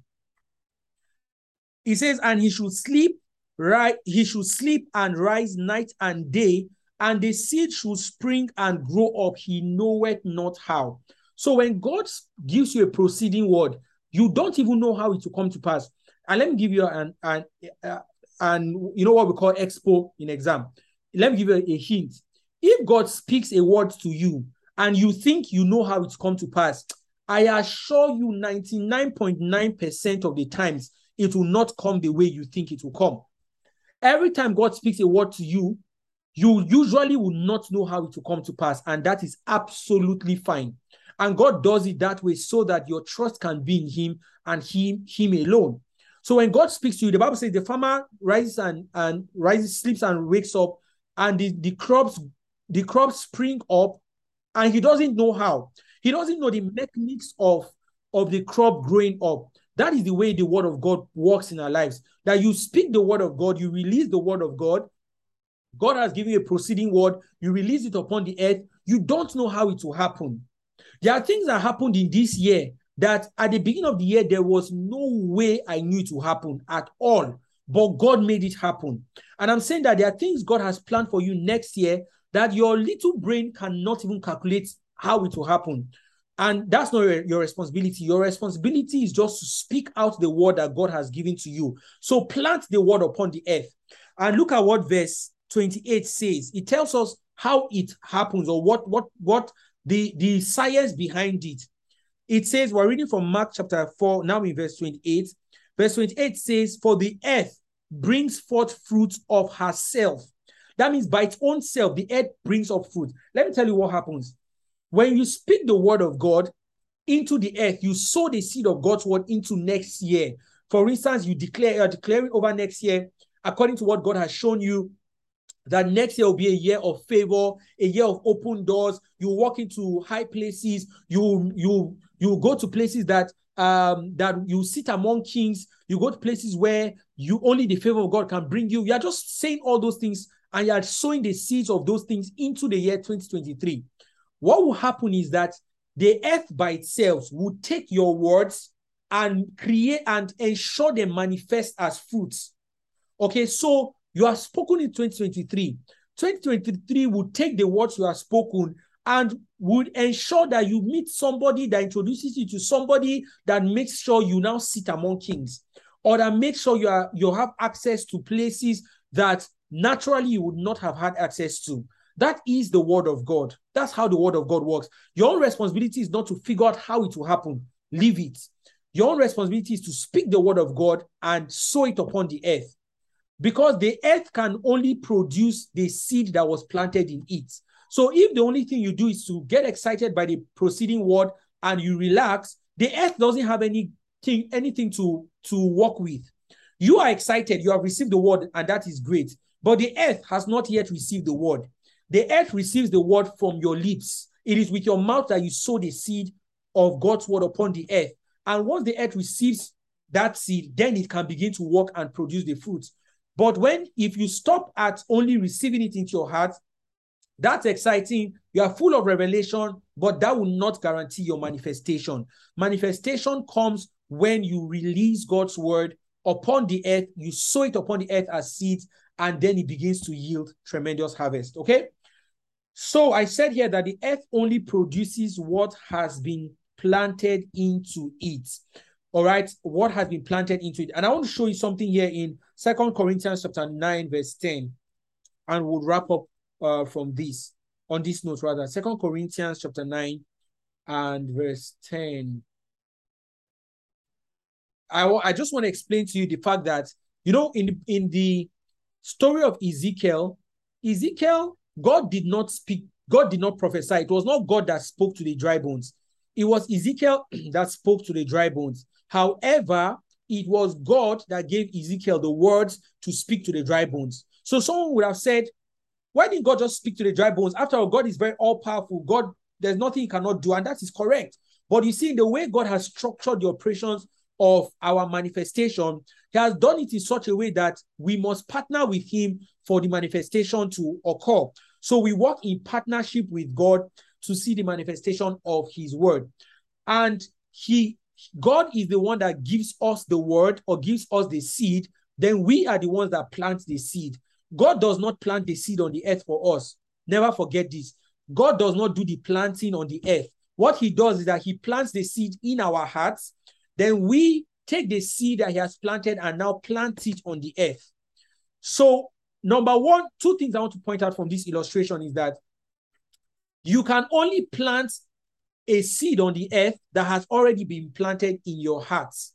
He says, and he should sleep, right? He should sleep and rise night and day, and the seed should spring and grow up. He knoweth not how. So when God gives you a proceeding word, you don't even know how it will come to pass. And let me give you an an uh, and you know what we call expo in exam. Let me give you a, a hint. If God speaks a word to you and you think you know how it's come to pass, I assure you 99.9% of the times it will not come the way you think it will come. Every time God speaks a word to you, you usually will not know how it will come to pass, and that is absolutely fine. And God does it that way so that your trust can be in Him and Him, Him alone. So when God speaks to you, the Bible says the farmer rises and, and rises, sleeps and wakes up, and the, the crops, the crops spring up and he doesn't know how. He doesn't know the mechanics of, of the crop growing up. That is the way the word of God works in our lives. That you speak the word of God, you release the word of God. God has given you a proceeding word, you release it upon the earth. You don't know how it will happen. There are things that happened in this year that at the beginning of the year, there was no way I knew it would happen at all. But God made it happen. And I'm saying that there are things God has planned for you next year that your little brain cannot even calculate how it will happen. And that's not your, responsibility. Your responsibility is just to speak out the word that God has given to you. So plant the word upon the earth. And look at what verse 28 says. It tells us how it happens or what what what the the science behind it. It says we're reading from Mark chapter 4 now in verse 28. Verse 28 says for the earth brings forth fruit of herself that means by its own self, the earth brings up fruit. Let me tell you what happens. When you speak the word of God into the earth, you sow the seed of God's word into next year. For instance, you declare you're declaring over next year, according to what God has shown you, that next year will be a year of favor, a year of open doors. You walk into high places. You you you go to places that um that you sit among kings. You go to places where you only the favor of God can bring you. You are just saying all those things and you are sowing the seeds of those things into the year 2023, what will happen is that the earth by itself will take your words and create and ensure they manifest as fruits. Okay, so you have spoken in 2023. 2023 will take the words you have spoken and would ensure that you meet somebody that introduces you to somebody that makes sure you now sit among kings or that makes sure you are you have access to places that naturally you would not have had access to. That is the word of God. That's how the word of God works. Your own responsibility is not to figure out how it will happen. Leave it. Your own responsibility is to speak the word of God and sow it upon the earth. Because the earth can only produce the seed that was planted in it. So if the only thing you do is to get excited by the proceeding word and you relax, the earth doesn't have anything, anything to, to work with. You are excited, you have received the word, and that is great. But the earth has not yet received the word. The earth receives the word from your lips. It is with your mouth that you sow the seed of God's word upon the earth. And once the earth receives that seed, then it can begin to work and produce the fruits. But when, if you stop at only receiving it into your heart, that's exciting. You are full of revelation, but that will not guarantee your manifestation. Manifestation comes when you release God's word upon the earth, you sow it upon the earth as seeds, and then it begins to yield tremendous harvest. Okay. So I said here that the earth only produces what has been planted into it. All right, what has been planted into it. And I want to show you something here in Second Corinthians chapter 9, verse 10. And we'll wrap up uh, from this, on this note rather. Second Corinthians chapter 9 and verse 10. I, I just want to explain to you the fact that, you know, in, in the story of Ezekiel, Ezekiel, God did not speak God did not prophesy. It was not God that spoke to the dry bones. It was Ezekiel that spoke to the dry bones. However, it was God that gave Ezekiel the words to speak to the dry bones. So someone would have said, why didn't God just speak to the dry bones? After all, God is very all powerful. God, there's nothing he cannot do, and that is correct. But you see, the way God has structured the operations of our manifestation, He has done it in such a way that we must partner with Him for the manifestation to occur. So we work in partnership with God to see the manifestation of His word. And He God is the one that gives us the word or gives us the seed, then we are the ones that plant the seed. God does not plant the seed on the earth for us. Never forget this. God does not do the planting on the earth. What he does is that he plants the seed in our hearts. Then we take the seed that he has planted and now plant it on the earth. So, number one, two things I want to point out from this illustration is that you can only plant a seed on the earth that has already been planted in your hearts.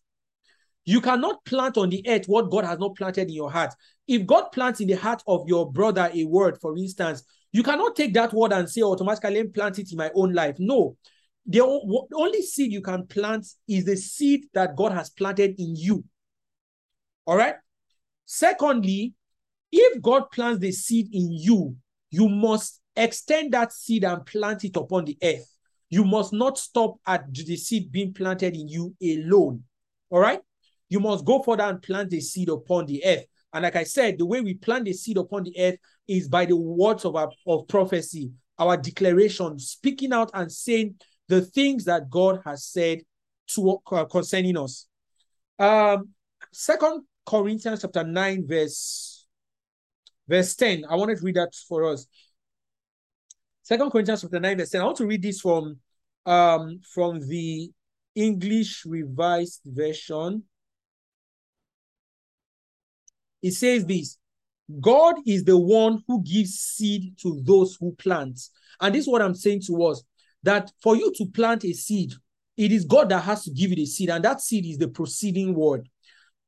You cannot plant on the earth what God has not planted in your heart. If God plants in the heart of your brother a word, for instance, you cannot take that word and say automatically plant it in my own life. No. The only seed you can plant is the seed that God has planted in you. All right. Secondly, if God plants the seed in you, you must extend that seed and plant it upon the earth. You must not stop at the seed being planted in you alone. All right. You must go further and plant the seed upon the earth. And like I said, the way we plant the seed upon the earth is by the words of, our, of prophecy, our declaration, speaking out and saying the things that God has said to uh, concerning us. Um, Second Corinthians chapter 9, verse, verse 10. I wanted to read that for us. Second Corinthians chapter 9, verse 10. I want to read this from um from the English Revised Version. It says this God is the one who gives seed to those who plant. And this is what I'm saying to us that for you to plant a seed, it is God that has to give you the seed, and that seed is the proceeding word.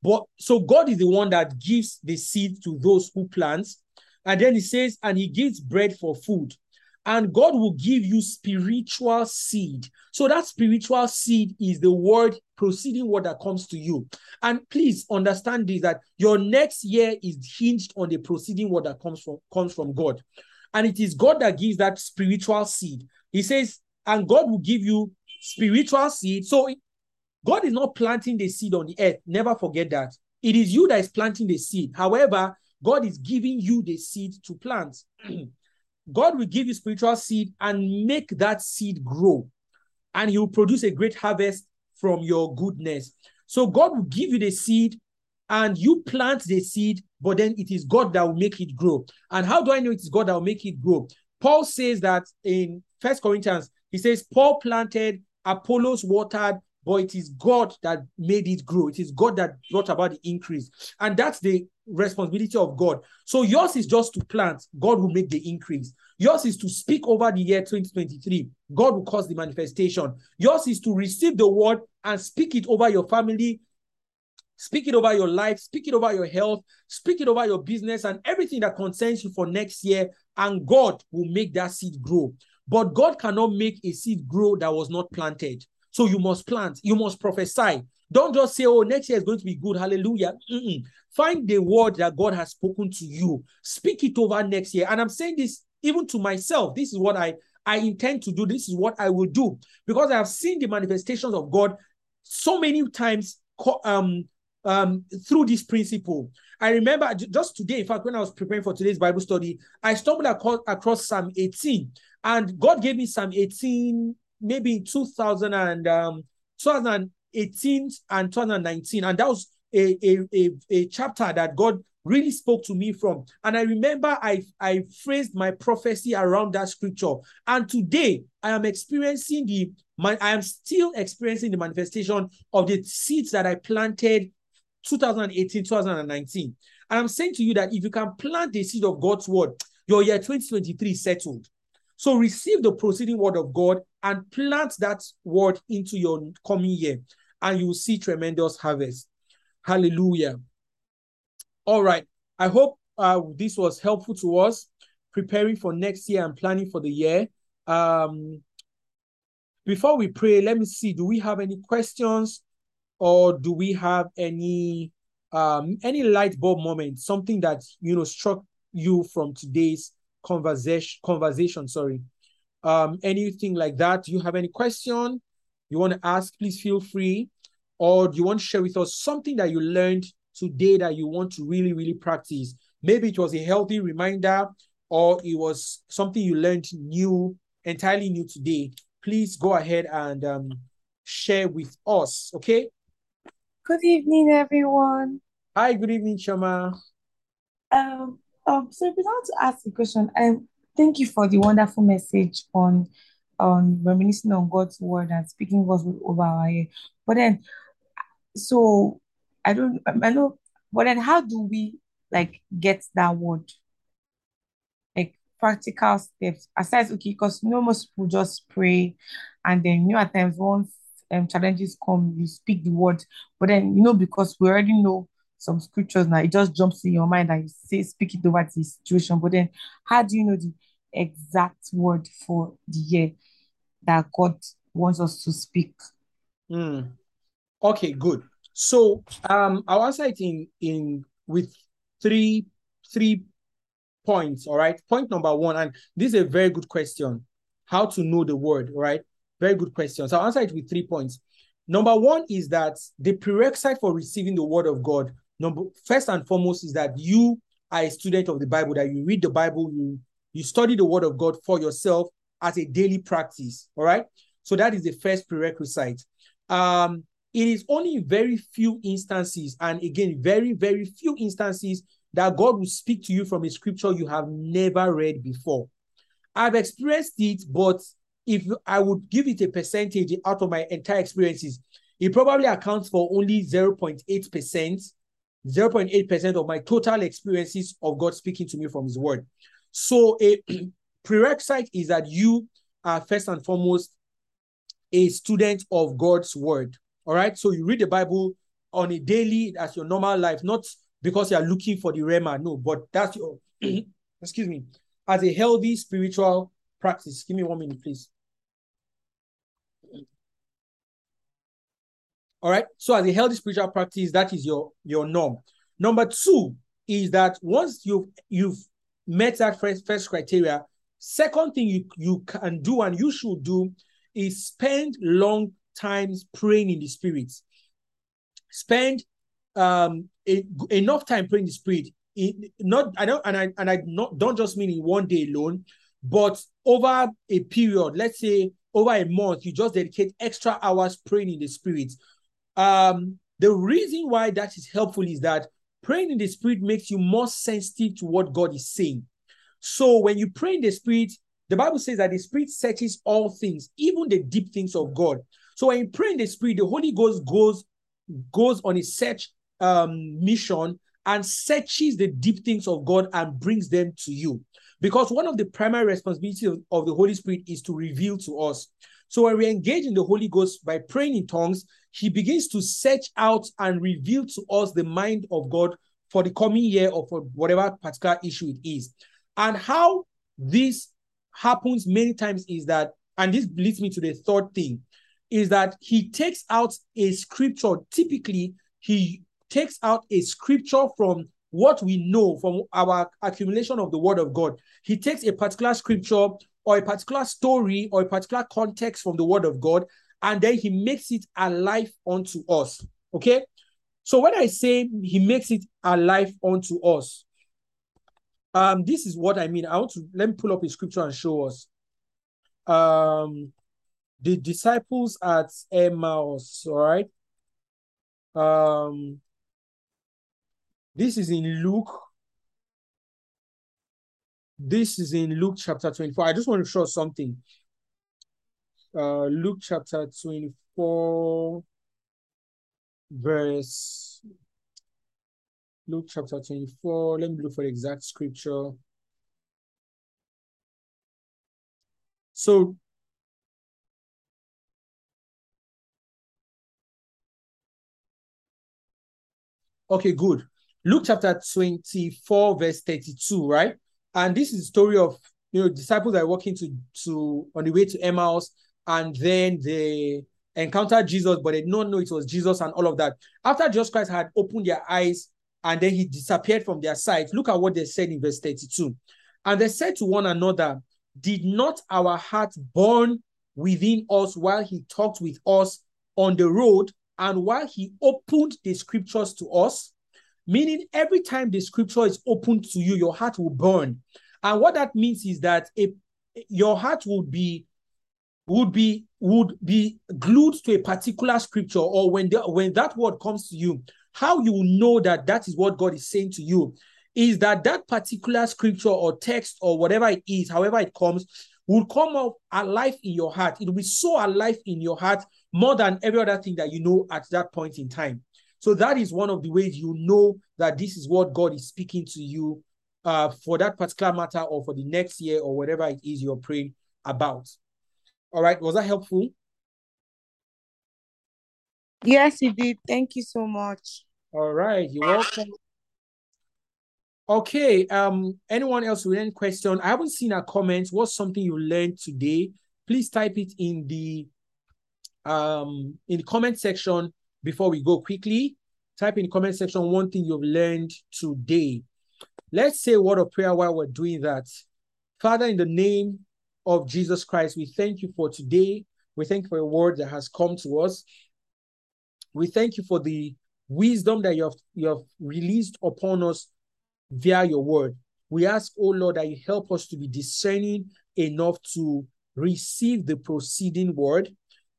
But so God is the one that gives the seed to those who plant. And then he says, and he gives bread for food and God will give you spiritual seed. So that spiritual seed is the word, proceeding word that comes to you. And please understand this that your next year is hinged on the proceeding word that comes from comes from God. And it is God that gives that spiritual seed. He says, and God will give you spiritual seed. So God is not planting the seed on the earth. Never forget that. It is you that is planting the seed. However, God is giving you the seed to plant. God will give you spiritual seed and make that seed grow, and He will produce a great harvest from your goodness. So God will give you the seed, and you plant the seed, but then it is God that will make it grow. And how do I know it is God that will make it grow? Paul says that in First Corinthians, he says, Paul planted, Apollos watered, but it is God that made it grow. It is God that brought about the increase. And that's the responsibility of God. So yours is just to plant, God will make the increase. Yours is to speak over the year 2023, God will cause the manifestation. Yours is to receive the word and speak it over your family, speak it over your life, speak it over your health, speak it over your business and everything that concerns you for next year, and God will make that seed grow. But God cannot make a seed grow that was not planted. So you must plant, you must prophesy. Don't just say, oh, next year is going to be good. Hallelujah. Mm-mm. Find the word that God has spoken to you. Speak it over next year. And I'm saying this even to myself. This is what I, I intend to do. This is what I will do. Because I have seen the manifestations of God so many times um, um, through this principle. I remember just today, in fact, when I was preparing for today's Bible study, I stumbled across, across Psalm 18. And God gave me Psalm 18 maybe in 2000 and um, 2018 and 2019, and that was a, a, a, a chapter that God really spoke to me from. And I remember I, I phrased my prophecy around that scripture. And today I am experiencing the my, I am still experiencing the manifestation of the seeds that I planted 2018, 2019. And I'm saying to you that if you can plant the seed of God's word, your year 2023 is settled. So receive the proceeding word of God and plant that word into your coming year, and you will see tremendous harvest. Hallelujah. All right. I hope uh, this was helpful to us. preparing for next year and planning for the year. Um, before we pray, let me see. Do we have any questions, or do we have any um any light bulb moment, something that you know struck you from today's conversation? Conversation, sorry. Um, anything like that? You have any question you want to ask? Please feel free. Or do you want to share with us something that you learned today that you want to really, really practice? Maybe it was a healthy reminder, or it was something you learned new, entirely new today. Please go ahead and um, share with us. Okay. Good evening, everyone. Hi, good evening, Shama. Um, um, so if you want to ask a question, um, thank you for the wonderful message on on reminiscing on God's word and speaking God's word over our year. But then, so I don't, I know, but then how do we like get that word? Like practical steps. Aside, okay, because you know most people just pray, and then you know at times once um challenges come, you speak the word, but then you know because we already know some scriptures now, it just jumps in your mind and you say speak it over the situation. But then how do you know the exact word for the year that God wants us to speak? Mm. Okay, good. So um I'll answer it in in with three three points. All right. Point number one, and this is a very good question. How to know the word, right? Very good question. So I'll answer it with three points. Number one is that the prerequisite for receiving the word of God, number first and foremost, is that you are a student of the Bible, that you read the Bible, you you study the word of God for yourself as a daily practice. All right. So that is the first prerequisite. Um, it is only very few instances, and again, very, very few instances that God will speak to you from a scripture you have never read before. I've experienced it, but if I would give it a percentage out of my entire experiences, it probably accounts for only 0.8%, 0.8% of my total experiences of God speaking to me from His Word. So, a prerequisite is that you are first and foremost a student of God's Word. All right. So, you read the Bible on a daily as your normal life, not because you are looking for the rhema, no, but that's your, excuse me, as a healthy spiritual practice. Give me one minute, please. All right. So as a healthy spiritual practice, that is your your norm. Number two is that once you've you've met that first, first criteria, second thing you, you can do and you should do is spend long times praying in the spirit. Spend um a, enough time praying the spirit. It, not I don't and I and I not don't just mean in one day alone, but over a period, let's say over a month, you just dedicate extra hours praying in the spirit. Um, the reason why that is helpful is that praying in the spirit makes you more sensitive to what God is saying. So when you pray in the spirit, the Bible says that the spirit searches all things, even the deep things of God. So when you pray in the spirit, the Holy Ghost goes goes on a search um, mission and searches the deep things of God and brings them to you. Because one of the primary responsibilities of, of the Holy Spirit is to reveal to us. So when we engage in the Holy Ghost by praying in tongues, he begins to search out and reveal to us the mind of God for the coming year or for whatever particular issue it is. And how this happens many times is that, and this leads me to the third thing, is that he takes out a scripture. Typically, he takes out a scripture from what we know from our accumulation of the word of God. He takes a particular scripture or a particular story or a particular context from the word of God, and then he makes it alive unto us. Okay. So when I say he makes it alive unto us, um, this is what I mean. I want to let me pull up a scripture and show us. Um, the disciples at Emmaus, all right. Um, this is in Luke. This is in Luke chapter 24. I just want to show something. Uh, Luke chapter 24, verse. Luke chapter 24. Let me look for the exact scripture. So, okay, good. Luke chapter 24, verse 32, right? And this is the story of you know disciples are walking to to on the way to Emmaus, and then they encountered Jesus, but they did not know it was Jesus and all of that. After Jesus Christ had opened their eyes and then he disappeared from their sight, look at what they said in verse 32. And they said to one another, Did not our heart burn within us while he talked with us on the road and while he opened the scriptures to us? Meaning, every time the scripture is opened to you, your heart will burn. And what that means is that if your heart will be would be would be glued to a particular scripture or when the, when that word comes to you how you know that that is what god is saying to you is that that particular scripture or text or whatever it is however it comes will come up alive in your heart. It will be so alive in your heart more than every other thing that you know at that point in time. So that is one of the ways you know that this is what god is speaking to you uh, for that particular matter or for the next year or whatever it is you're praying about all right. Was that helpful? Yes, it did. Thank you so much. All right. You're welcome. Okay. Um, anyone else with any question? I haven't seen a comment. What's something you learned today? Please type it in the um in the comment section before we go quickly. Type in the comment section one thing you've learned today. Let's say a word of prayer while we're doing that. Father, in the name of Jesus Christ, we thank you for today. We thank you for a word that has come to us. We thank you for the wisdom that you have, you have released upon us via your word. We ask, oh Lord, that you help us to be discerning enough to receive the proceeding word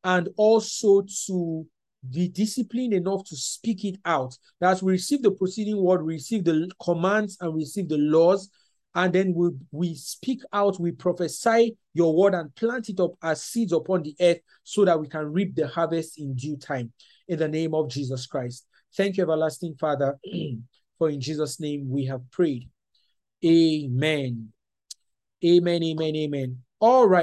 and also to be disciplined enough to speak it out. That as we receive the proceeding word, we receive the commands and receive the laws, and then we, we speak out, we prophesy your word and plant it up as seeds upon the earth so that we can reap the harvest in due time. In the name of Jesus Christ. Thank you, everlasting Father, for in Jesus' name we have prayed. Amen. Amen, amen, amen. All right.